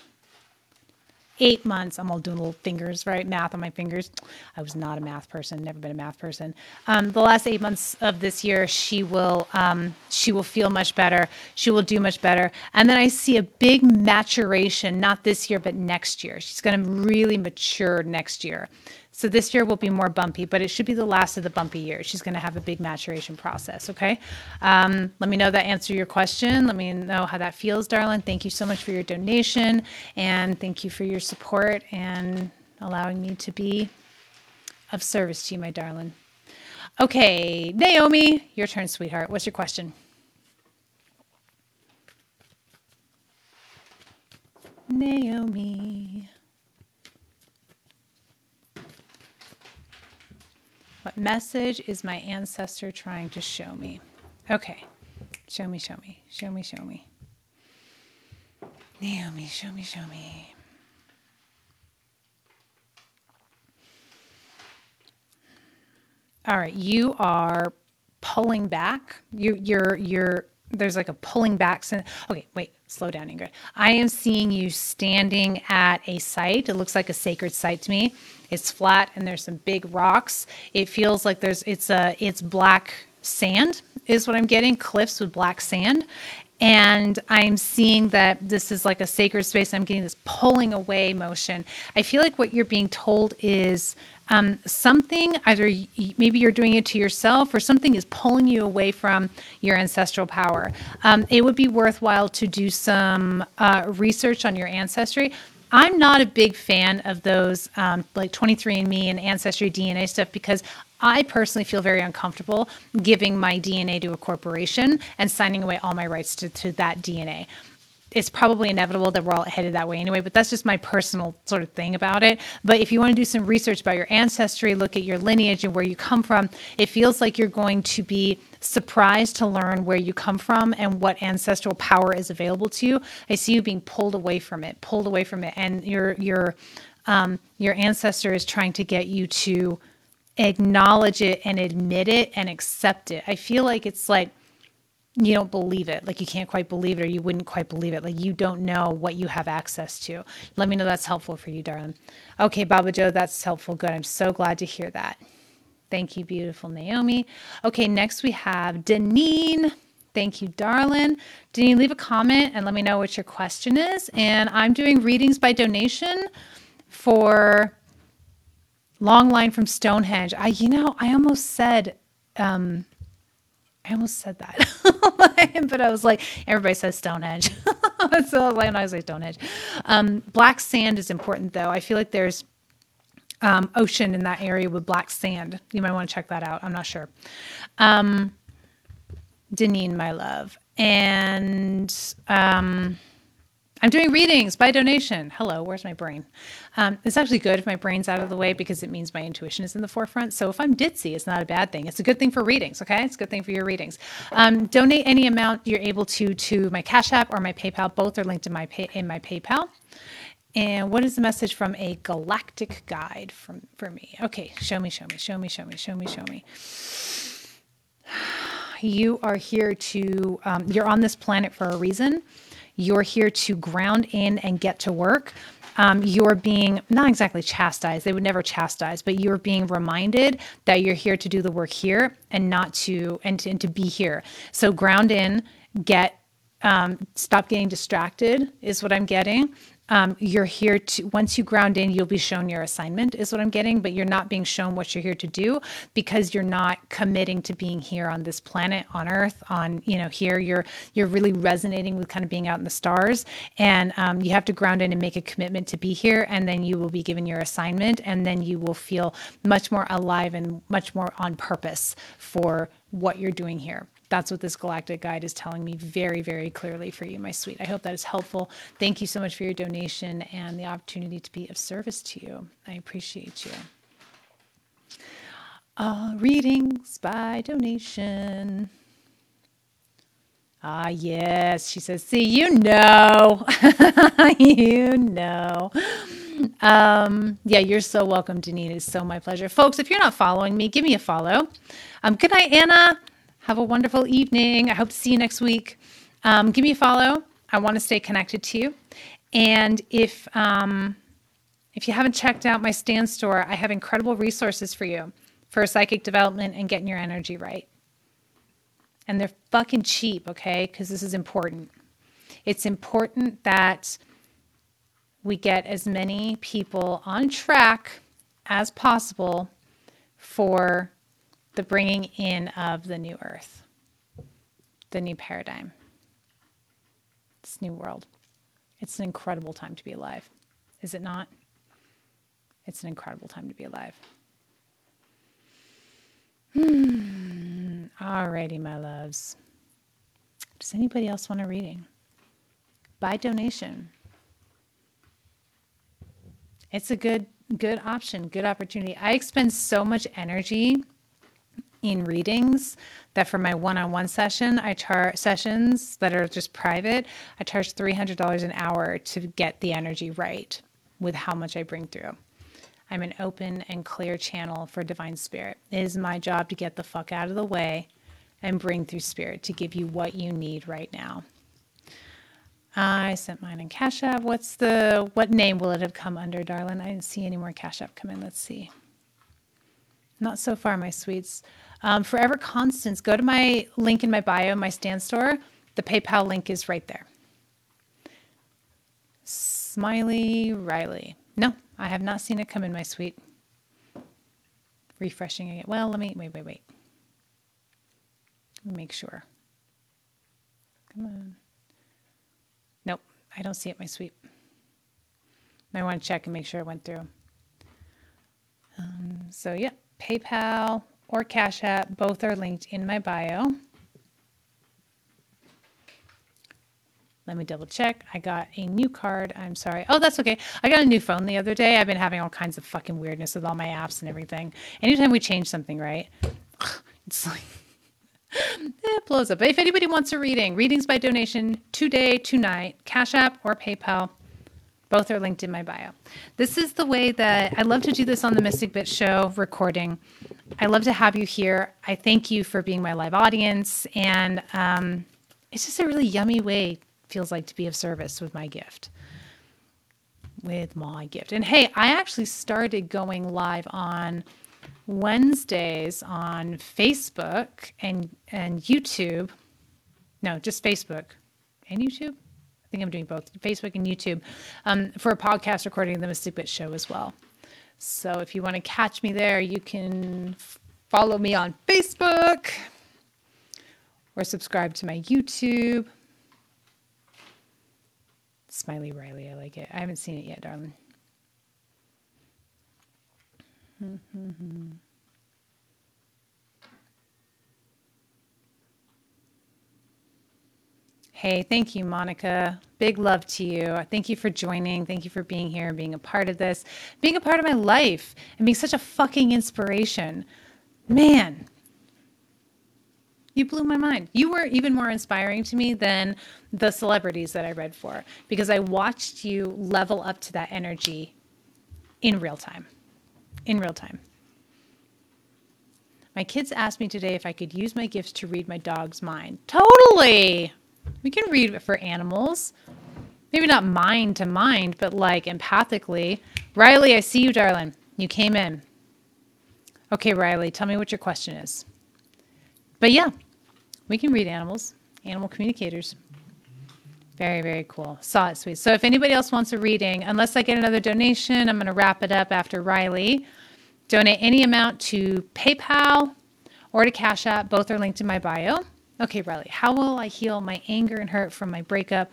eight months. I'm all doing little fingers, right? Math on my fingers. I was not a math person, never been a math person. Um, the last eight months of this year, she will um, she will feel much better. She will do much better. And then I see a big maturation, not this year, but next year. She's going to really mature next year. So this year will be more bumpy, but it should be the last of the bumpy years. She's going to have a big maturation process. Okay. Um, let me know that answer your question. Let me know how that feels, darling. Thank you so much for your donation and thank you for your support and allowing me to be of service to you, my darling. Okay, Naomi, your turn, sweetheart. What's your question? Naomi. What message is my ancestor trying to show me? Okay. Show me, show me, show me, show me. Naomi, show me, show me. All right, you are pulling back. You, you're, you're. There's like a pulling back. Okay, wait, slow down, Ingrid. I am seeing you standing at a site. It looks like a sacred site to me. It's flat and there's some big rocks. It feels like there's it's a it's black sand is what I'm getting, cliffs with black sand. And I'm seeing that this is like a sacred space. I'm getting this pulling away motion. I feel like what you're being told is um, something, either maybe you're doing it to yourself or something is pulling you away from your ancestral power. Um, it would be worthwhile to do some uh, research on your ancestry. I'm not a big fan of those um, like 23andMe and Ancestry DNA stuff because I personally feel very uncomfortable giving my DNA to a corporation and signing away all my rights to, to that DNA it's probably inevitable that we're all headed that way anyway, but that's just my personal sort of thing about it. But if you want to do some research about your ancestry, look at your lineage and where you come from, it feels like you're going to be surprised to learn where you come from and what ancestral power is available to you. I see you being pulled away from it, pulled away from it, and your your um, your ancestor is trying to get you to acknowledge it and admit it and accept it. I feel like it's like you don't believe it. Like you can't quite believe it or you wouldn't quite believe it. Like you don't know what you have access to. Let me know that's helpful for you darling. Okay baba joe that's helpful. Good. I'm so glad to hear that. Thank you beautiful naomi. Okay next we have deneen. Thank you darling. Deneen leave a comment and let me know what your question is. And i'm doing readings by donation for long line from stonehenge. I you know i almost said um I almost said that, *laughs* but I was like, everybody says Stonehenge. *laughs* so I say Stonehenge, um, black sand is important though. I feel like there's um, ocean in that area with black sand. You might want to check that out. I'm not sure. Um, Deneen, my love, and um, I'm doing readings by donation. Hello, where's my brain? Um, it's actually good if my brain's out of the way because it means my intuition is in the forefront. So if I'm ditzy, it's not a bad thing. It's a good thing for readings, okay? It's a good thing for your readings. Um, donate any amount you're able to to my Cash App or my PayPal. Both are linked in my pay, in my PayPal. And what is the message from a galactic guide from for me? Okay, show me, show me, show me, show me, show me, show me. *sighs* You are here to. Um, you're on this planet for a reason you're here to ground in and get to work. um, you're being not exactly chastised. They would never chastise, but you're being reminded that you're here to do the work here and not to and to, and to be here. So ground in, get um, stop getting distracted is what I'm getting um, you're here to once you ground in you'll be shown your assignment is what i'm getting but you're not being shown what you're here to do because you're not committing to being here on this planet on earth on you know here. You're you're really resonating with kind of being out in the stars. And um, you have to ground in and make a commitment to be here and then you will be given your assignment and then you will feel much more alive and much more on purpose for what you're doing here that's what this galactic guide is telling me very, very clearly for you, my sweet. I hope that is helpful. Thank you so much for your donation and the opportunity to be of service to you. I appreciate you. Uh, readings by donation. Ah, yes. She says, see, you know. *laughs* you know. Um, yeah, you're so welcome, Denise. It's so my pleasure. Folks, if you're not following me, give me a follow. Um, good night, Anna. Have a wonderful evening. I hope to see you next week. Um, give me a follow. I want to stay connected to you. And if um, if you haven't checked out my Stan Store, I have incredible resources for you for psychic development and getting your energy right. And they're fucking cheap, okay? Because this is important. It's important that we get as many people on track as possible for the bringing in of the new earth, the new paradigm, this new world. It's an incredible time to be alive, is it not? It's an incredible time to be alive. Hmm. Alrighty, my loves. Does anybody else want a reading? By donation. It's a good good option, good opportunity. I expend so much energy in readings that for my one-on-one session i charge sessions that are just private i charge $300 an hour to get the energy right with how much i bring through i'm an open and clear channel for divine spirit it is my job to get the fuck out of the way and bring through spirit to give you what you need right now I sent mine in Cash App. What's the what name will it have come under, darling? I didn't see any more Cash App come in. Let's see. Not so far, my sweets. Um, Forever Constance, go to my link in my bio, my Stan Store. The PayPal link is right there. Smiley Riley. No, I have not seen it come in, my sweet. Refreshing it. Well, let me wait, wait, wait. Make sure. Come on. Nope, I don't see it, my sweet. I want to check and make sure it went through. Um, so, yeah, PayPal, or Cash App. Both are linked in my bio. Let me double check. I got a new card. I'm sorry. Oh, that's okay. I got a new phone the other day. I've been having all kinds of fucking weirdness with all my apps and everything. Anytime we change something, right? *laughs* It's like *laughs* it blows up. But if anybody wants a reading, readings by donation today, tonight, Cash App or PayPal, both are linked in my bio. This is the way that I love to do this on the Mystic Bitch Show recording. I love to have you here. I thank you for being my live audience. And um, it's just a really yummy way, feels like, to be of service with my gift. With my gift. And hey, I actually started going live on Wednesdays on Facebook and, and YouTube. No, just Facebook and YouTube think I'm doing both Facebook and YouTube um, for a podcast recording of the Mystic Bitch Show as well. So if you want to catch me there, you can follow me on Facebook or subscribe to my YouTube. Smiley Riley, I like it. I haven't seen it yet, darling. *laughs* Hey, thank you, Monica. Big love to you. Thank you for joining. Thank you for being here and being a part of this, being a part of my life, and being such a fucking inspiration. Man, you blew my mind. You were even more inspiring to me than the celebrities that I read for because I watched you level up to that energy in real time. In real time. My kids asked me today if I could use my gifts to read my dog's mind. Totally. We can read for animals. maybe not mind to mind, but like empathically. Riley, I see you, darling. You came in. Okay, Riley, tell me what your question is. But yeah, we can read animals, animal communicators. Very, very cool. Saw it, sweet. So if anybody else wants a reading, unless I get another donation, I'm going to wrap it up after Riley. Donate any amount to PayPal or to Cash App. Both are linked in my bio. Okay, Riley, how will I heal my anger and hurt from my breakup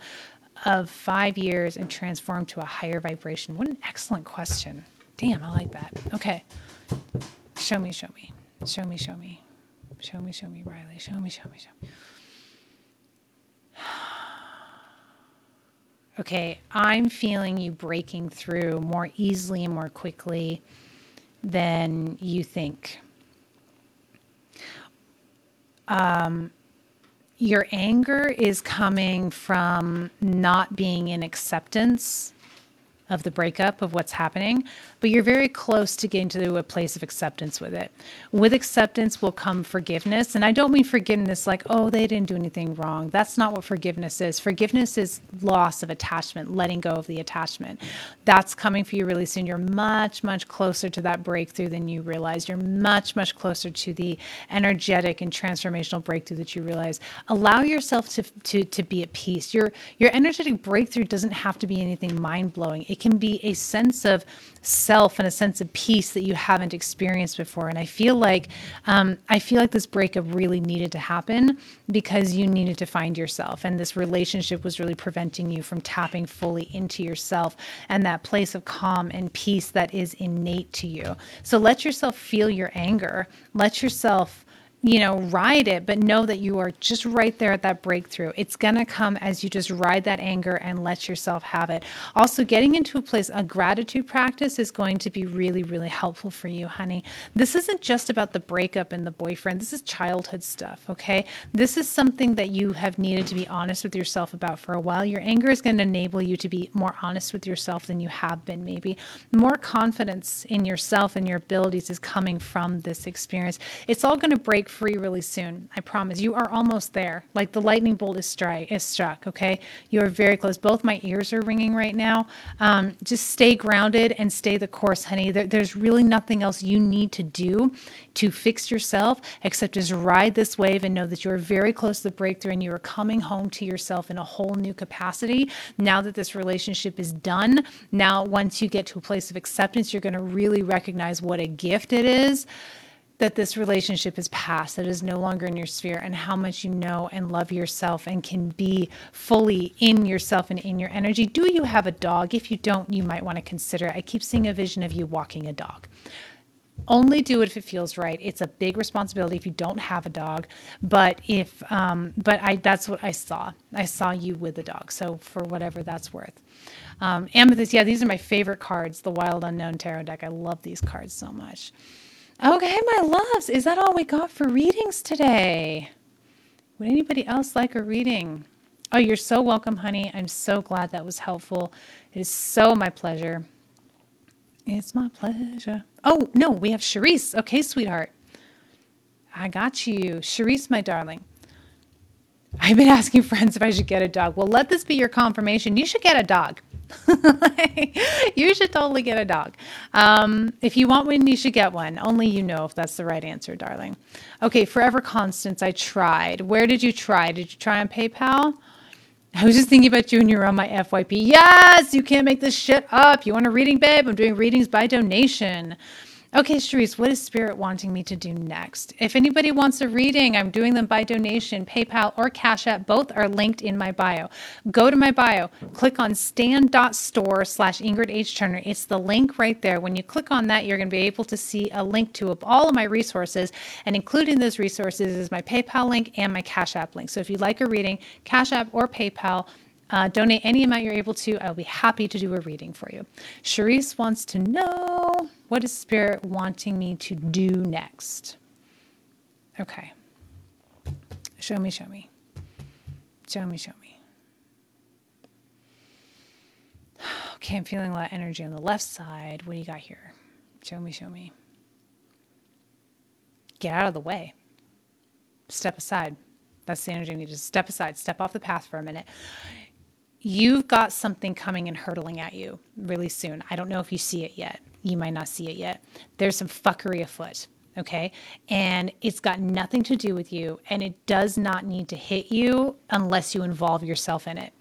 of five years and transform to a higher vibration? What an excellent question. Damn, I like that. Okay. Show me, show me. Show me, show me. Show me, show me, Riley. Show me, show me, show me. *sighs* Okay, I'm feeling you breaking through more easily and more quickly than you think. Um, your anger is coming from not being in acceptance of the breakup of what's happening, but you're very close to getting to a place of acceptance with it. With acceptance will come forgiveness. And I don't mean forgiveness like, oh, they didn't do anything wrong. That's not what forgiveness is. Forgiveness is loss of attachment, letting go of the attachment. That's coming for you really soon. You're much, much closer to that breakthrough than you realize. You're much, much closer to the energetic and transformational breakthrough that you realize. Allow yourself to, to, to be at peace. Your, your energetic breakthrough doesn't have to be anything mind blowing. It can be a sense of self and a sense of peace that you haven't experienced before. And I feel like um, I feel like this breakup really needed to happen because you needed to find yourself, and this relationship was really preventing you from tapping fully into yourself and that place of calm and peace that is innate to you. So let yourself feel your anger. Let yourself you know, ride it, but know that you are just right there at that breakthrough. It's going to come as you just ride that anger and let yourself have it. Also, getting into a place, a gratitude practice is going to be really, really helpful for you, honey. This isn't just about the breakup and the boyfriend. This is childhood stuff, okay? This is something that you have needed to be honest with yourself about for a while. Your anger is going to enable you to be more honest with yourself than you have been, maybe. More confidence in yourself and your abilities is coming from this experience. It's all going to break free really soon. I promise. You are almost there. Like the lightning bolt is strike is struck. Okay, you are very close. Both my ears are ringing right now. Um, just stay grounded and stay the course, honey. There, there's really nothing else you need to do to fix yourself except just ride this wave and know that you're very close to the breakthrough and you are coming home to yourself in a whole new capacity. Now that this relationship is done, now once you get to a place of acceptance, you're going to really recognize what a gift it is that this relationship is past, that is no longer in your sphere, and how much you know and love yourself and can be fully in yourself and in your energy. Do you have a dog? If you don't, you might want to consider. I keep seeing a vision of you walking a dog. Only do it if it feels right. It's a big responsibility if you don't have a dog, but if um, but I that's what I saw. I saw you with a dog. So for whatever that's worth. Um, amethyst, yeah, these are my favorite cards. The Wild Unknown Tarot deck. I love these cards so much. Okay, my loves, is that all we got for readings today? Would anybody else like a reading? Oh, you're so welcome, honey. I'm so glad that was helpful. It is so my pleasure. It's my pleasure. Oh, no, we have Charisse. Okay, sweetheart. I got you. Charisse, my darling. I've been asking *laughs* friends if I should get a dog. Well, let this be your confirmation. You should get a dog. *laughs* you should totally get a dog. Um, if you want one, you should get one. Only you know if that's the right answer, darling. Okay, Forever Constance, I tried. Where did you try? Did you try on PayPal? I was just thinking about you and you're on my FYP. Yes, you can't make this shit up. You want a reading, babe? I'm doing readings by donation. Okay, Charisse, what is Spirit wanting me to do next? If anybody wants a reading, I'm doing them by donation, PayPal, or Cash App. Both are linked in my bio. Go to my bio, click on stan.store slash Ingrid H. Turner. It's the link right there. When you click on that, you're going to be able to see a link to all of my resources, and including those resources is my PayPal link and my Cash App link. So if you'd like a reading, Cash App or PayPal, uh, donate any amount you're able to. I'll be happy to do a reading for you. Charisse wants to know what is Spirit wanting me to do next? Okay. Show me, show me. Show me, show me. *sighs* Okay, I'm feeling a lot of energy on the left side. What do you got here? Show me, show me. Get out of the way. Step aside. That's the energy I need to step aside, step off the path for a minute you've got something coming and hurtling at you really soon. I don't know if you see it yet. You might not see it yet. There's some fuckery afoot. Okay. And it's got nothing to do with you. And it does not need to hit you unless you involve yourself in it.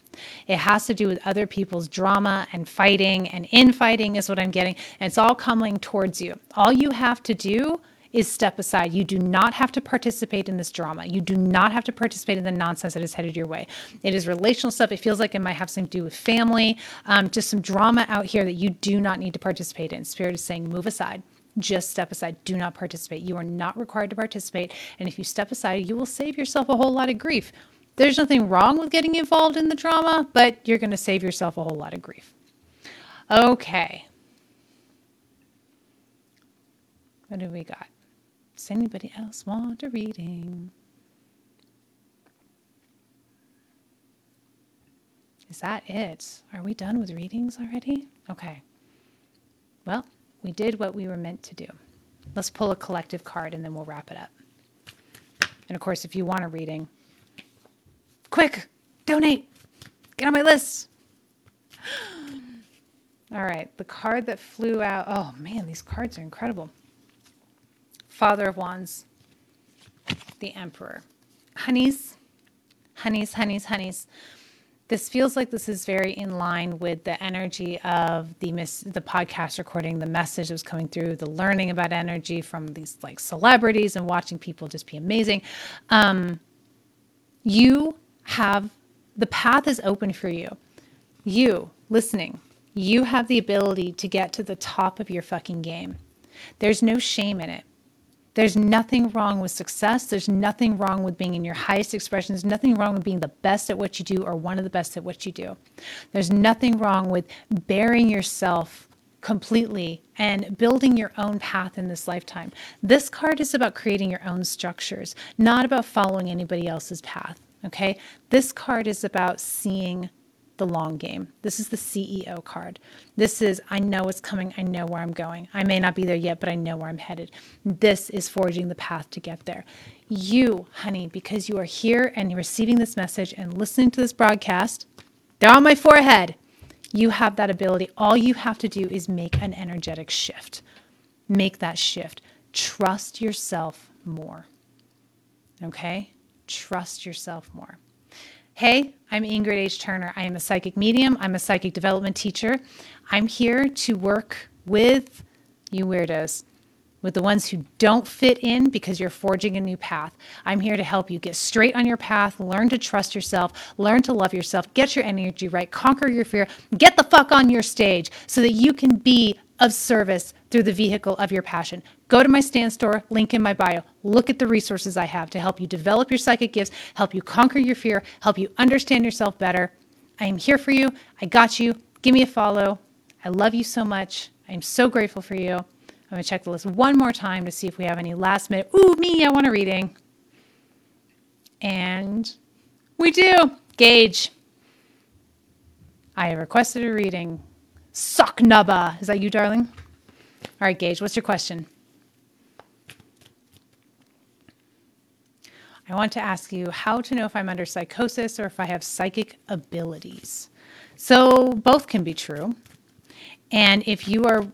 It has to do with other people's drama and fighting and infighting, is what I'm getting. And it's all coming towards you. All you have to do is step aside. You do not have to participate in this drama. You do not have to participate in the nonsense that is headed your way. It is relational stuff. It feels like it might have something to do with family, um, just some drama out here that you do not need to participate in. Spirit is saying, move aside. Just step aside. Do not participate. You are not required to participate. And if you step aside, you will save yourself a whole lot of grief. There's nothing wrong with getting involved in the drama, but you're going to save yourself a whole lot of grief. Okay. What do we got? Does anybody else want a reading? Is that it? Are we done with readings already? Okay. Well, we did what we were meant to do. Let's pull a collective card and then we'll wrap it up. And of course, if you want a reading, quick, donate, get on my list. *gasps* All right, the card that flew out. Oh man, these cards are incredible. Father of Wands, the Emperor. Honeys, honeys, honeys, honeys. This feels like this is very in line with the energy of the miss, the podcast recording, the message that was coming through, the learning about energy from these like celebrities and watching people just be amazing. Um, you have the path is open for you. You listening, you have the ability to get to the top of your fucking game. There's no shame in it. There's nothing wrong with success. There's nothing wrong with being in your highest expression. There's nothing wrong with being the best at what you do or one of the best at what you do. There's nothing wrong with bearing yourself completely and building your own path in this lifetime. This card is about creating your own structures, not about following anybody else's path. Okay. This card is about seeing the long game. This is the CEO card. This is, I know it's coming. I know where I'm going. I may not be there yet, but I know where I'm headed. This is forging the path to get there. You, honey, because you are here and you're receiving this message and listening to this broadcast, they're on my forehead. You have that ability. All you have to do is make an energetic shift. Make that shift. Trust yourself more. Okay? Trust yourself more. Hey, I'm Ingrid H. Turner. I am a psychic medium. I'm a psychic development teacher. I'm here to work with you weirdos, with the ones who don't fit in because you're forging a new path. I'm here to help you get straight on your path, learn to trust yourself, learn to love yourself, get your energy right, conquer your fear, get the fuck on your stage so that you can be of service through the vehicle of your passion. Go to my Stan Store, link in my bio. Look at the resources I have to help you develop your psychic gifts, help you conquer your fear, help you understand yourself better. I am here for you. I got you. Give me a follow. I love you so much. I am so grateful for you. I'm going to check the list one more time to see if we have any last minute. Ooh, me, I want a reading. And we do. Gage. I have requested a reading. Socknubba. Is that you, darling? All right, Gage, what's your question? I want to ask you how to know if I'm under psychosis or if I have psychic abilities. So both can be true. And if you are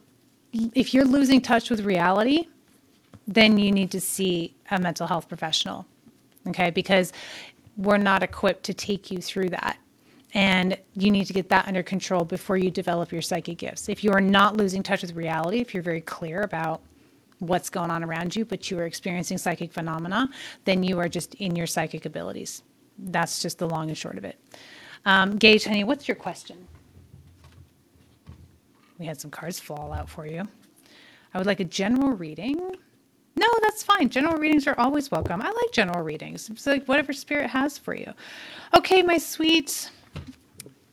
if you're losing touch with reality, then you need to see a mental health professional. Okay? Because we're not equipped to take you through that and you need to get that under control before you develop your psychic gifts. If you are not losing touch with reality, if you're very clear about what's going on around you, but you are experiencing psychic phenomena, then you are just in your psychic abilities. That's just the long and short of it. Um, Gage, honey, what's your question? We had some cards fall out for you. I would like a general reading. No, that's fine. General readings are always welcome. I like general readings. It's like whatever spirit has for you. Okay, my sweet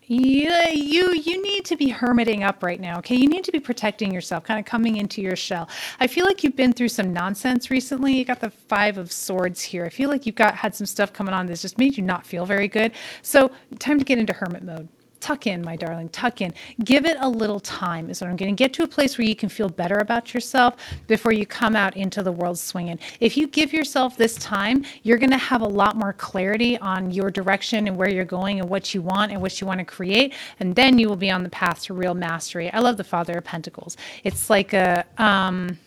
yeah, you you need to be hermiting up right now. Okay, you need to be protecting yourself, kind of coming into your shell. I feel like you've been through some nonsense recently. You got the five of swords here. I feel like you've got had some stuff coming on that's just made you not feel very good. So time to get into hermit mode tuck in, my darling, tuck in. Give it a little time, is what I'm getting. Get to a place where you can feel better about yourself before you come out into the world swinging. If you give yourself this time, you're going to have a lot more clarity on your direction and where you're going and what you want and what you want to create. And then you will be on the path to real mastery. I love the Father of Pentacles. It's like a, um,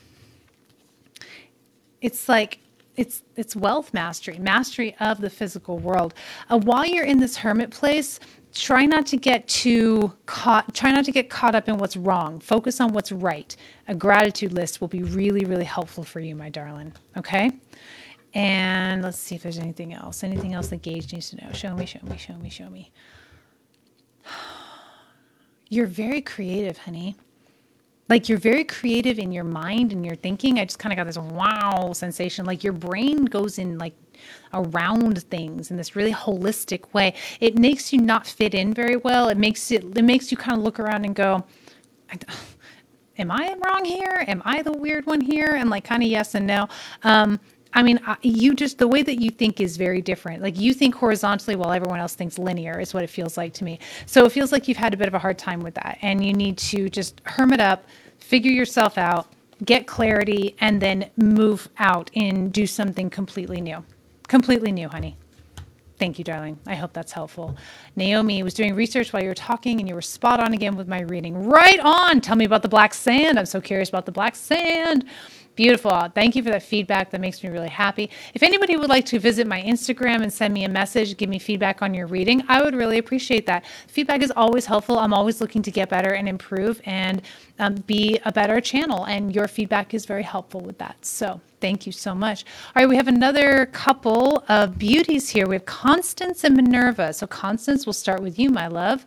it's like it's it's wealth mastery, mastery of the physical world. Uh, while you're in this hermit place, try not to get too caught try not to get caught up in what's wrong. Focus on what's right. A gratitude list will be really really helpful for you my darling okay? And let's see if there's anything else. Anything else that gage needs to know? Show me show me show me show me. *sighs* You're very creative honey. Like you're very creative in your mind and your thinking. I just kind of got this wow sensation. Like your brain goes in like around things in this really holistic way. It makes you not fit in very well. It makes it it makes you kind of look around and go, "Am I wrong here? Am I the weird one here?" And like kind of yes and no. Um, I mean, you just the way that you think is very different. Like you think horizontally while everyone else thinks linear is what it feels like to me. So it feels like you've had a bit of a hard time with that and you need to just hermit up, figure yourself out, get clarity and then move out and do something completely new. Completely new, honey. Thank you, darling. I hope that's helpful. Naomi was doing research while you were talking, and you were spot on again with my reading. Right on. Tell me about the black sand. I'm so curious about the black sand. Beautiful. Thank you for that feedback. That makes me really happy. If anybody would like to visit my Instagram and send me a message, give me feedback on your reading, I would really appreciate that. Feedback is always helpful. I'm always looking to get better and improve and um, be a better channel, and your feedback is very helpful with that. So, thank you so much. All right, we have another couple of beauties here. We have Constance and Minerva. So, Constance, we'll start with you, my love.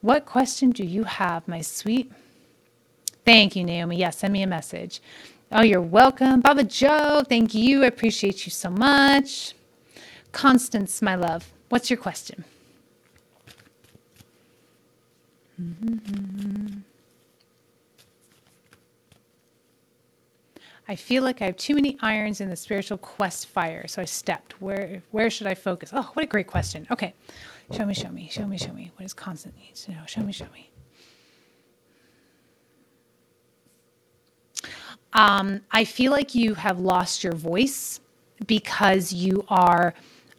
What question do you have, my sweet? Thank you, Naomi. Yes, yeah, send me a message. Oh, you're welcome. Baba Joe, thank you. I appreciate you so much. Constance, my love, what's your question? Mm-hmm. I feel like I have too many irons in the spiritual quest fire, so I stepped. Where where should I focus? Oh, what a great question. Okay. Show me, show me, show me, show me. What is Constance needs to know? Show me, show me. Um, I feel like you have lost your voice because you are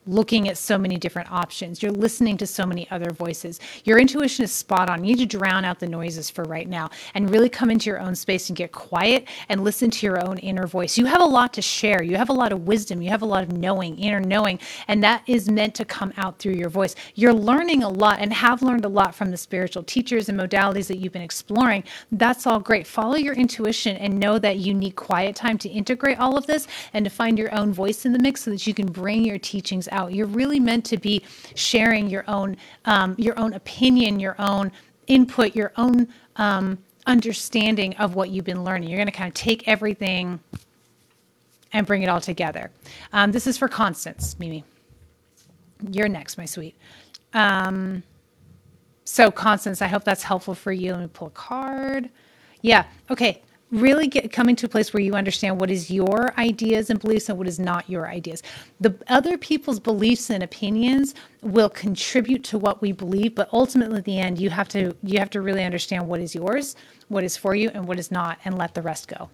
looking at so many different options. You're listening to so many other voices. Your intuition is spot on. You need to drown out the noises for right now and really come into your own space and get quiet and listen to your own inner voice. You have a lot to share. You have a lot of wisdom. You have a lot of knowing, inner knowing, and that is meant to come out through your voice. You're learning a lot and have learned a lot from the spiritual teachers and modalities that you've been exploring. That's all great. Follow your intuition and know that you need quiet time to integrate all of this and to find your own voice in the mix so that you can bring your teachings out out. You're really meant to be sharing your own um, your own opinion, your own input, your own um, understanding of what you've been learning. You're going to kind of take everything and bring it all together. Um, this is for Constance, Mimi. You're next, my sweet. Um, so, Constance, I hope that's helpful for you. Let me pull a card. Yeah. Okay really get coming to a place where you understand what is your ideas and beliefs and what is not your ideas. The other people's beliefs and opinions will contribute to what we believe, but ultimately at the end you have to you have to really understand what is yours, what is for you and what is not and let the rest go.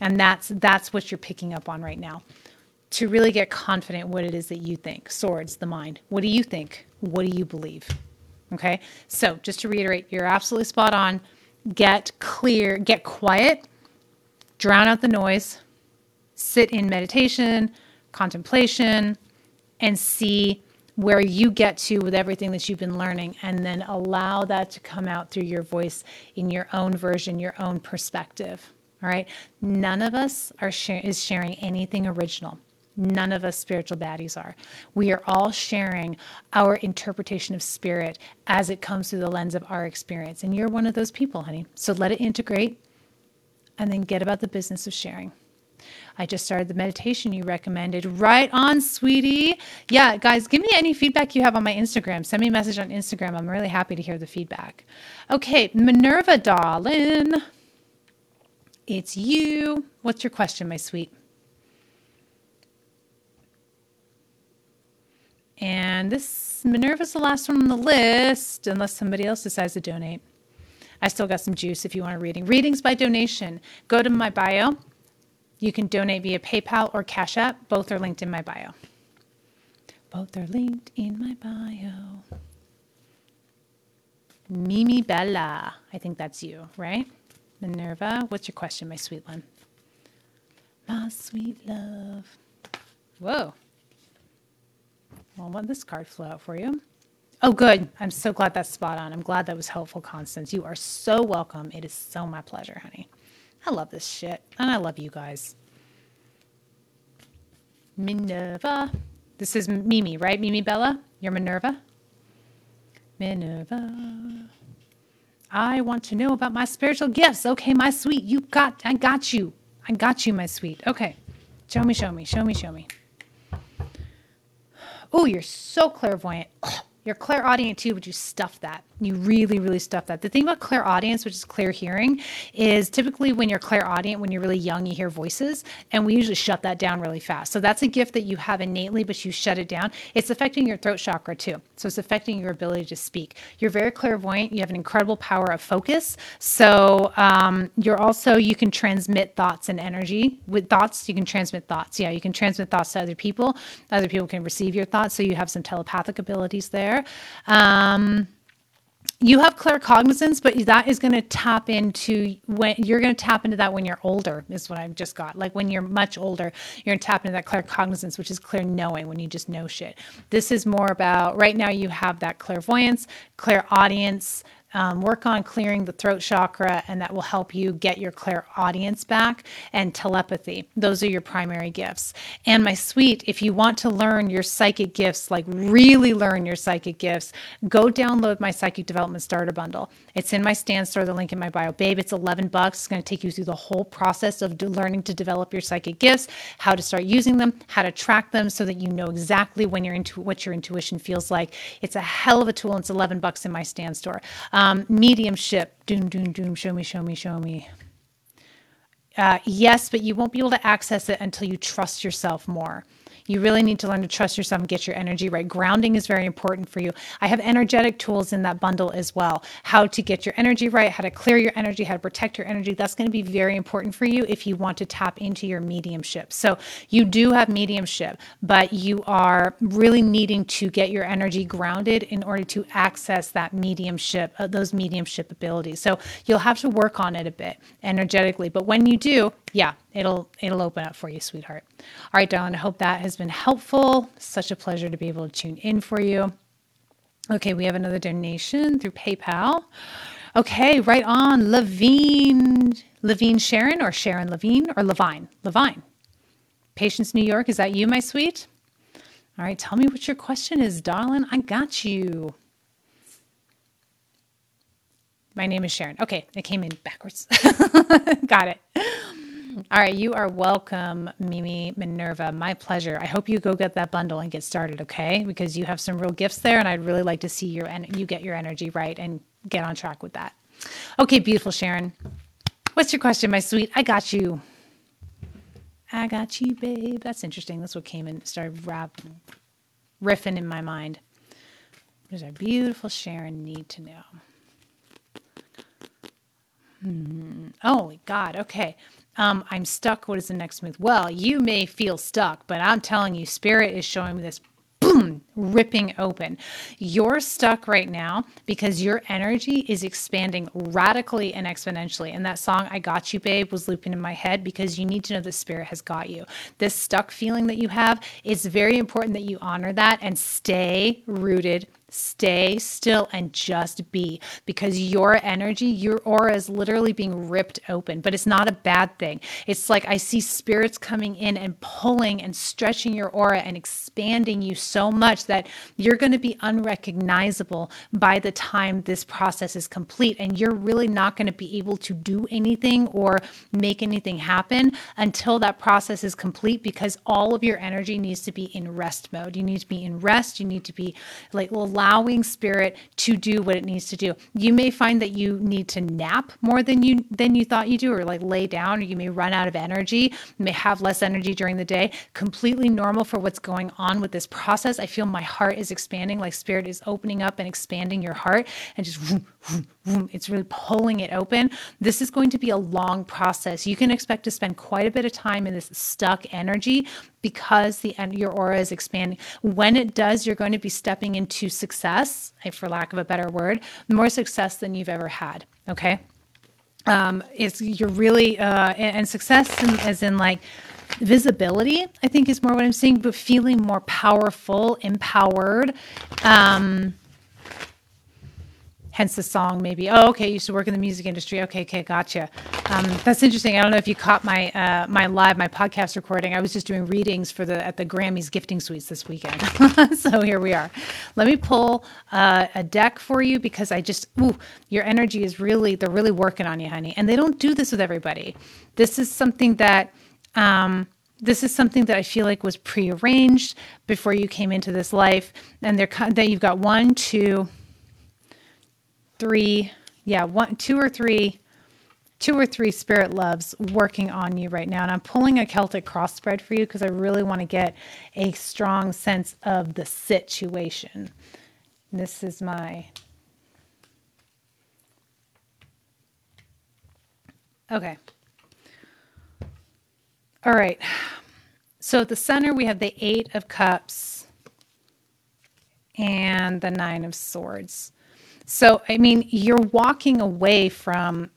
And that's that's what you're picking up on right now. To really get confident what it is that you think. Swords, the mind. What do you think? What do you believe? Okay? So, just to reiterate, you're absolutely spot on get clear, get quiet, drown out the noise, sit in meditation, contemplation, and see where you get to with everything that you've been learning, and then allow that to come out through your voice in your own version, your own perspective. All right. None of us are share- is sharing anything original. None of us spiritual baddies are. We are all sharing our interpretation of spirit as it comes through the lens of our experience. And you're one of those people, honey. So let it integrate and then get about the business of sharing. I just started the meditation you recommended. Right on, sweetie. Yeah, guys, give me any feedback you have on my Instagram. Send me a message on Instagram. I'm really happy to hear the feedback. Okay, Minerva, darling. It's you. What's your question, my sweet? And this Minerva's the last one on the list, unless somebody else decides to donate. I still got some juice if you want a reading. Readings by donation. Go to my bio. You can donate via PayPal or Cash App. Both are linked in my bio. Both are linked in my bio. Mimi Bella. I think that's you, right? Minerva. What's your question, my sweet one? My sweet love. Whoa. Well, let this card flow out for you. Oh, good. I'm so glad that's spot on. I'm glad that was helpful, Constance. You are so welcome. It is so my pleasure, honey. I love this shit. And I love you guys. Minerva. This is Mimi, right? Mimi Bella? You're Minerva? Minerva. I want to know about my spiritual gifts. Okay, my sweet. You got, I got you. I got you, my sweet. Okay. Show me, show me, show me, show me. Oh, you're so clairvoyant. *clears throat* You're clairaudient too, but you stuff that. You really, really stuff that. The thing about clairaudience, which is clear hearing, is typically when you're clairaudient, when you're really young, you hear voices, and we usually shut that down really fast. So that's a gift that you have innately, but you shut it down. It's affecting your throat chakra too. So it's affecting your ability to speak. You're very clairvoyant. You have an incredible power of focus. So um, you're also, you can transmit thoughts and energy. With thoughts, you can transmit thoughts. Yeah, you can transmit thoughts to other people. Other people can receive your thoughts. So you have some telepathic abilities there Um, you have claircognizance, but that is going to tap into when you're going to tap into that when you're older, is what I've just got. Like when you're much older, you're going to tap into that claircognizance, which is clear knowing when you just know shit. This is more about right now you have that clairvoyance, clairaudience, um, work on clearing the throat chakra, and that will help you get your clear audience back and telepathy. Those are your primary gifts. And my sweet, if you want to learn your psychic gifts, like really learn your psychic gifts, go download my psychic development starter bundle. It's in my Stan Store, the link in my bio. Babe, it's 11 bucks. It's going to take you through the whole process of learning to develop your psychic gifts, how to start using them, how to track them so that you know exactly when you're into what your intuition feels like. It's a hell of a tool. And it's 11 bucks in my Stan Store. Mediumship, doom, doom, doom, show me, show me, show me. Uh, yes, but you won't be able to access it until you trust yourself more. You really need to learn to trust yourself and get your energy right. Grounding is very important for you. I have energetic tools in that bundle as well. How to get your energy right, how to clear your energy, how to protect your energy. That's going to be very important for you if you want to tap into your mediumship. So you do have mediumship, but you are really needing to get your energy grounded in order to access that mediumship, uh, those mediumship abilities. So you'll have to work on it a bit energetically. But when you do, yeah, it'll it'll open up for you, sweetheart. All right, darling. I hope that has been helpful. Such a pleasure to be able to tune in for you. Okay, we have another donation through PayPal. Okay, right on. Levine, Levine Sharon or Sharon Levine or Levine? Levine. Patience, New York. Is that you, my sweet? All right, tell me what your question is, darling. I got you. My name is Sharon. Okay, it came in backwards. *laughs* got it. All right, you are welcome, Mimi Minerva. My pleasure. I hope you go get that bundle and get started, okay? Because you have some real gifts there, and I'd really like to see your en- you get your energy right and get on track with that. Okay, beautiful Sharon. What's your question, my sweet? I got you. I got you, babe. That's interesting. That's what came and started rap, riffing in my mind. What does our beautiful Sharon need to know? Hmm. Oh, my God. Okay um, I'm stuck. What is the next move? Well, you may feel stuck, but I'm telling you, Spirit is showing me this boom, ripping open. You're stuck right now because your energy is expanding radically and exponentially. And that song, I Got You, Babe, was looping in my head because you need to know the spirit has got you. This stuck feeling that you have, it's very important that you honor that and stay rooted Stay still and just be because your energy, your aura is literally being ripped open, but it's not a bad thing. It's like I see spirits coming in and pulling and stretching your aura and expanding you so much that you're going to be unrecognizable by the time this process is complete. And you're really not going to be able to do anything or make anything happen until that process is complete because all of your energy needs to be in rest mode. You need to be in rest. You need to be like, allowing spirit to do what it needs to do. You may find that you need to nap more than you than you thought you do, or like lay down, or you may run out of energy, may have less energy during the day. Completely normal for what's going on with this process. I feel my heart is expanding, like spirit is opening up and expanding your heart and just vroom, vroom, vroom, it's really pulling it open. This is going to be a long process. You can expect to spend quite a bit of time in this stuck energy because the your aura is expanding. When it does, you're going to be stepping into success, for lack of a better word, more success than you've ever had. Okay, um, it's you're really uh, and success in, as in like visibility. I think is more what I'm seeing, but feeling more powerful, empowered. Um, hence the song maybe. Oh okay you used to work in the music industry. Okay okay gotcha. Um, that's interesting. I don't know if you caught my uh, my live my podcast recording. I was just doing readings for the at the grammys gifting suites this weekend. *laughs* So here we are. Let me pull uh, a deck for you because i just ooh your energy is really they're really working on you honey. And they don't do this with everybody. This is something that um, this is something that I feel like was prearranged before you came into this life, and they're that you've got one, two, three, yeah, one, two or three, two or three spirit loves working on you right now. And I'm pulling a Celtic cross spread for you because I really want to get a strong sense of the situation. This is my. Okay. All right. So at the center, we have the Eight of Cups and the Nine of Swords. So, I mean, you're walking away from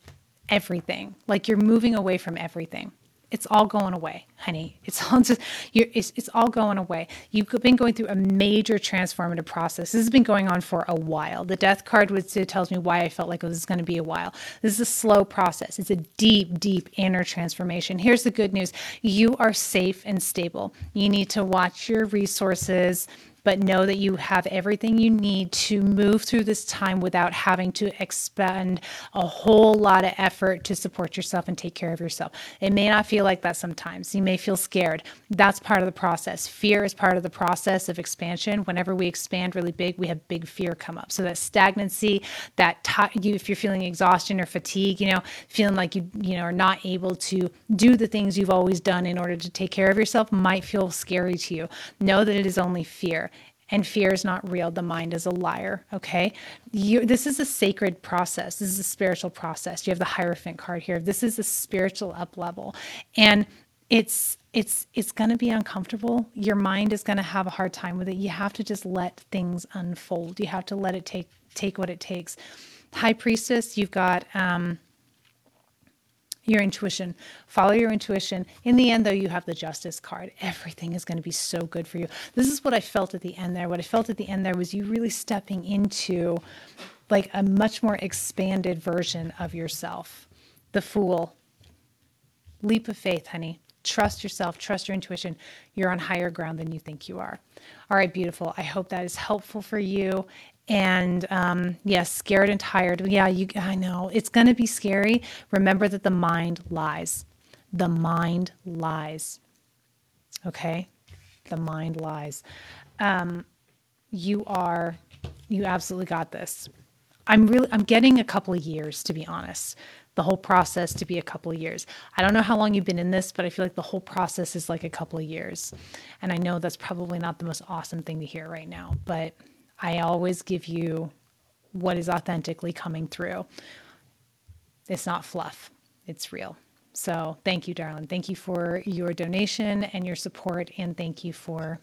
everything. Like you're moving away from everything. It's all going away, honey. It's all just you're it's, it's all going away. You've been going through a major transformative process. This has been going on for a while. The death card which tells me why I felt like it was going to be a while. This is a slow process. It's a deep, deep inner transformation. Here's the good news. You are safe and stable. You need to watch your resources but know that you have everything you need to move through this time without having to expend a whole lot of effort to support yourself and take care of yourself. It may not feel like that sometimes. You may feel scared. That's part of the process. Fear is part of the process of expansion. Whenever we expand really big, we have big fear come up. So that stagnancy, that t- you, if you're feeling exhaustion or fatigue, you know, feeling like you, you know, are not able to do the things you've always done in order to take care of yourself might feel scary to you. Know that it is only fear and fear is not real. The mind is a liar. Okay. You, this is a sacred process. This is a spiritual process. You have the Hierophant card here. This is a spiritual up level. And it's it's it's going to be uncomfortable your mind is going to have a hard time with it you have to just let things unfold you have to let it take take what it takes high priestess you've got um your intuition. Follow your intuition. In the end, though, you have the justice card. Everything is going to be so good for you. This is what I felt at the end there. What I felt at the end there was you really stepping into like a much more expanded version of yourself. The fool. Leap of faith, honey. Trust yourself, trust your intuition. You're on higher ground than you think you are. All right, beautiful. I hope that is helpful for you and um, yes, scared and tired. Yeah, you. I know it's going to be scary. Remember that the mind lies. The mind lies. Okay, the mind lies. Um, you are. You absolutely got this. I'm really. I'm getting a couple of years to be honest. The whole process to be a couple of years. I don't know how long you've been in this, but I feel like the whole process is like a couple of years. And I know that's probably not the most awesome thing to hear right now, but I always give you what is authentically coming through. It's not fluff, it's real. So thank you, darling. Thank you for your donation and your support, and thank you for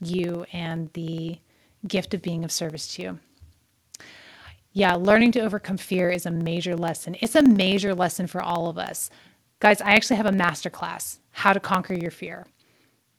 you and the gift of being of service to you. Yeah, learning to overcome fear is a major lesson. It's a major lesson for all of us. Guys, I actually have a masterclass, How to Conquer Your Fear.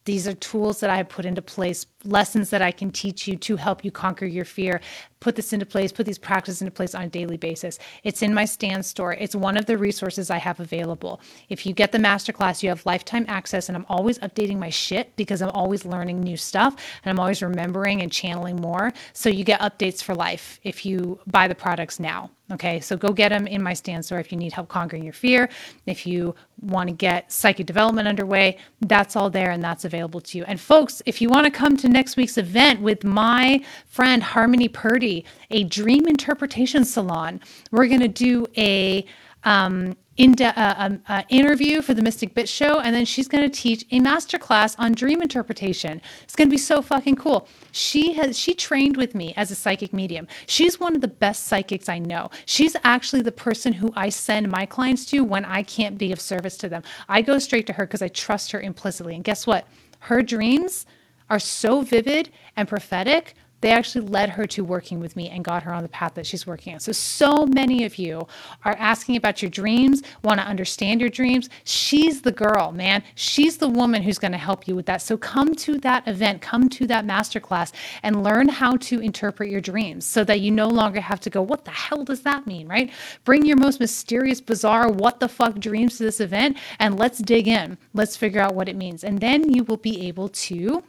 These are tools that I have put into place, lessons that I can teach you to help you conquer your fear. Put this into place, put these practices into place on a daily basis. It's in my Stan Store. It's one of the resources I have available. If you get the masterclass, you have lifetime access, and I'm always updating my shit because I'm always learning new stuff and I'm always remembering and channeling more. So you get updates for life if you buy the products now. Okay, so go get them in my Stan Store if you need help conquering your fear. If you want to get psychic development underway, that's all there and that's available to you. And folks, if you want to come to next week's event with my friend Harmony Purdy, a dream interpretation salon, we're going to do a um, in de- uh, um, uh, interview for the Mystic Bitch Show, and then she's going to teach a masterclass on dream interpretation. It's going to be so fucking cool. She has she trained with me as a psychic medium. She's one of the best psychics I know. She's actually the person who I send my clients to when I can't be of service to them. I go straight to her because I trust her implicitly. And guess what? Her dreams are so vivid and prophetic they actually led her to working with me and got her on the path that she's working on. So, so many of you are asking about your dreams, want to understand your dreams. She's the girl, man. She's the woman who's going to help you with that. So, come to that event, come to that masterclass, and learn how to interpret your dreams so that you no longer have to go, What the hell does that mean, right? Bring your most mysterious, bizarre, what the fuck dreams to this event and let's dig in. Let's figure out what it means. And then you will be able to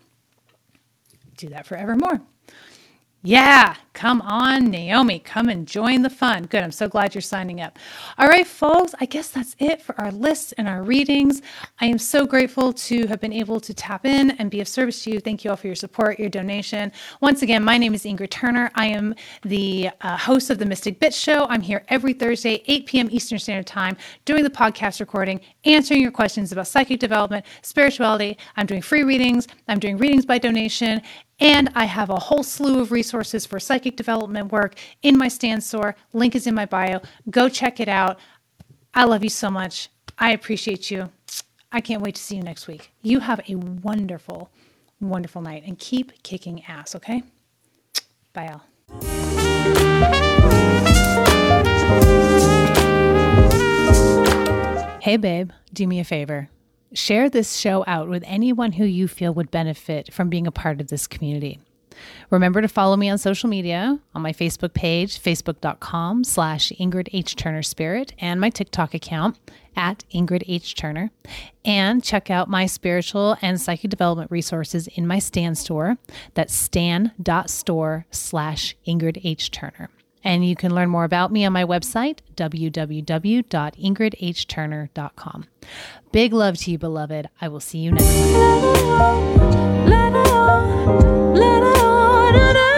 do that forevermore. Yeah, come on, Naomi. Come and join the fun. Good. I'm so glad you're signing up. All right, folks, I guess that's it for our lists and our readings. I am so grateful to have been able to tap in and be of service to you. Thank you all for your support, your donation. Once again, my name is Ingrid Turner. I am the uh, host of the Mystic Bitch Show. I'm here every Thursday, 8 p.m. Eastern Standard Time, doing the podcast recording, answering your questions about psychic development, spirituality. I'm doing free readings, I'm doing readings by donation, and I have a whole slew of resources for psychic development work in my Stan Store. Link is in my bio. Go check it out. I love you so much. I appreciate you. I can't wait to see you next week. You have a wonderful, wonderful night and keep kicking ass, okay? Bye, all. Hey, babe, do me a favor share this show out with anyone who you feel would benefit from being a part of this community. Remember to follow me on social media on my Facebook page, facebook.com slash Ingrid H. Turner Spirit, and my TikTok account at Ingrid H. Turner. And check out my spiritual and psychic development resources in my Stan store. That's stan.store slash Ingrid H. Turner. And you can learn more about me on my website, www.ingridhturner.com. Big love to you, beloved. I will see you next time let it on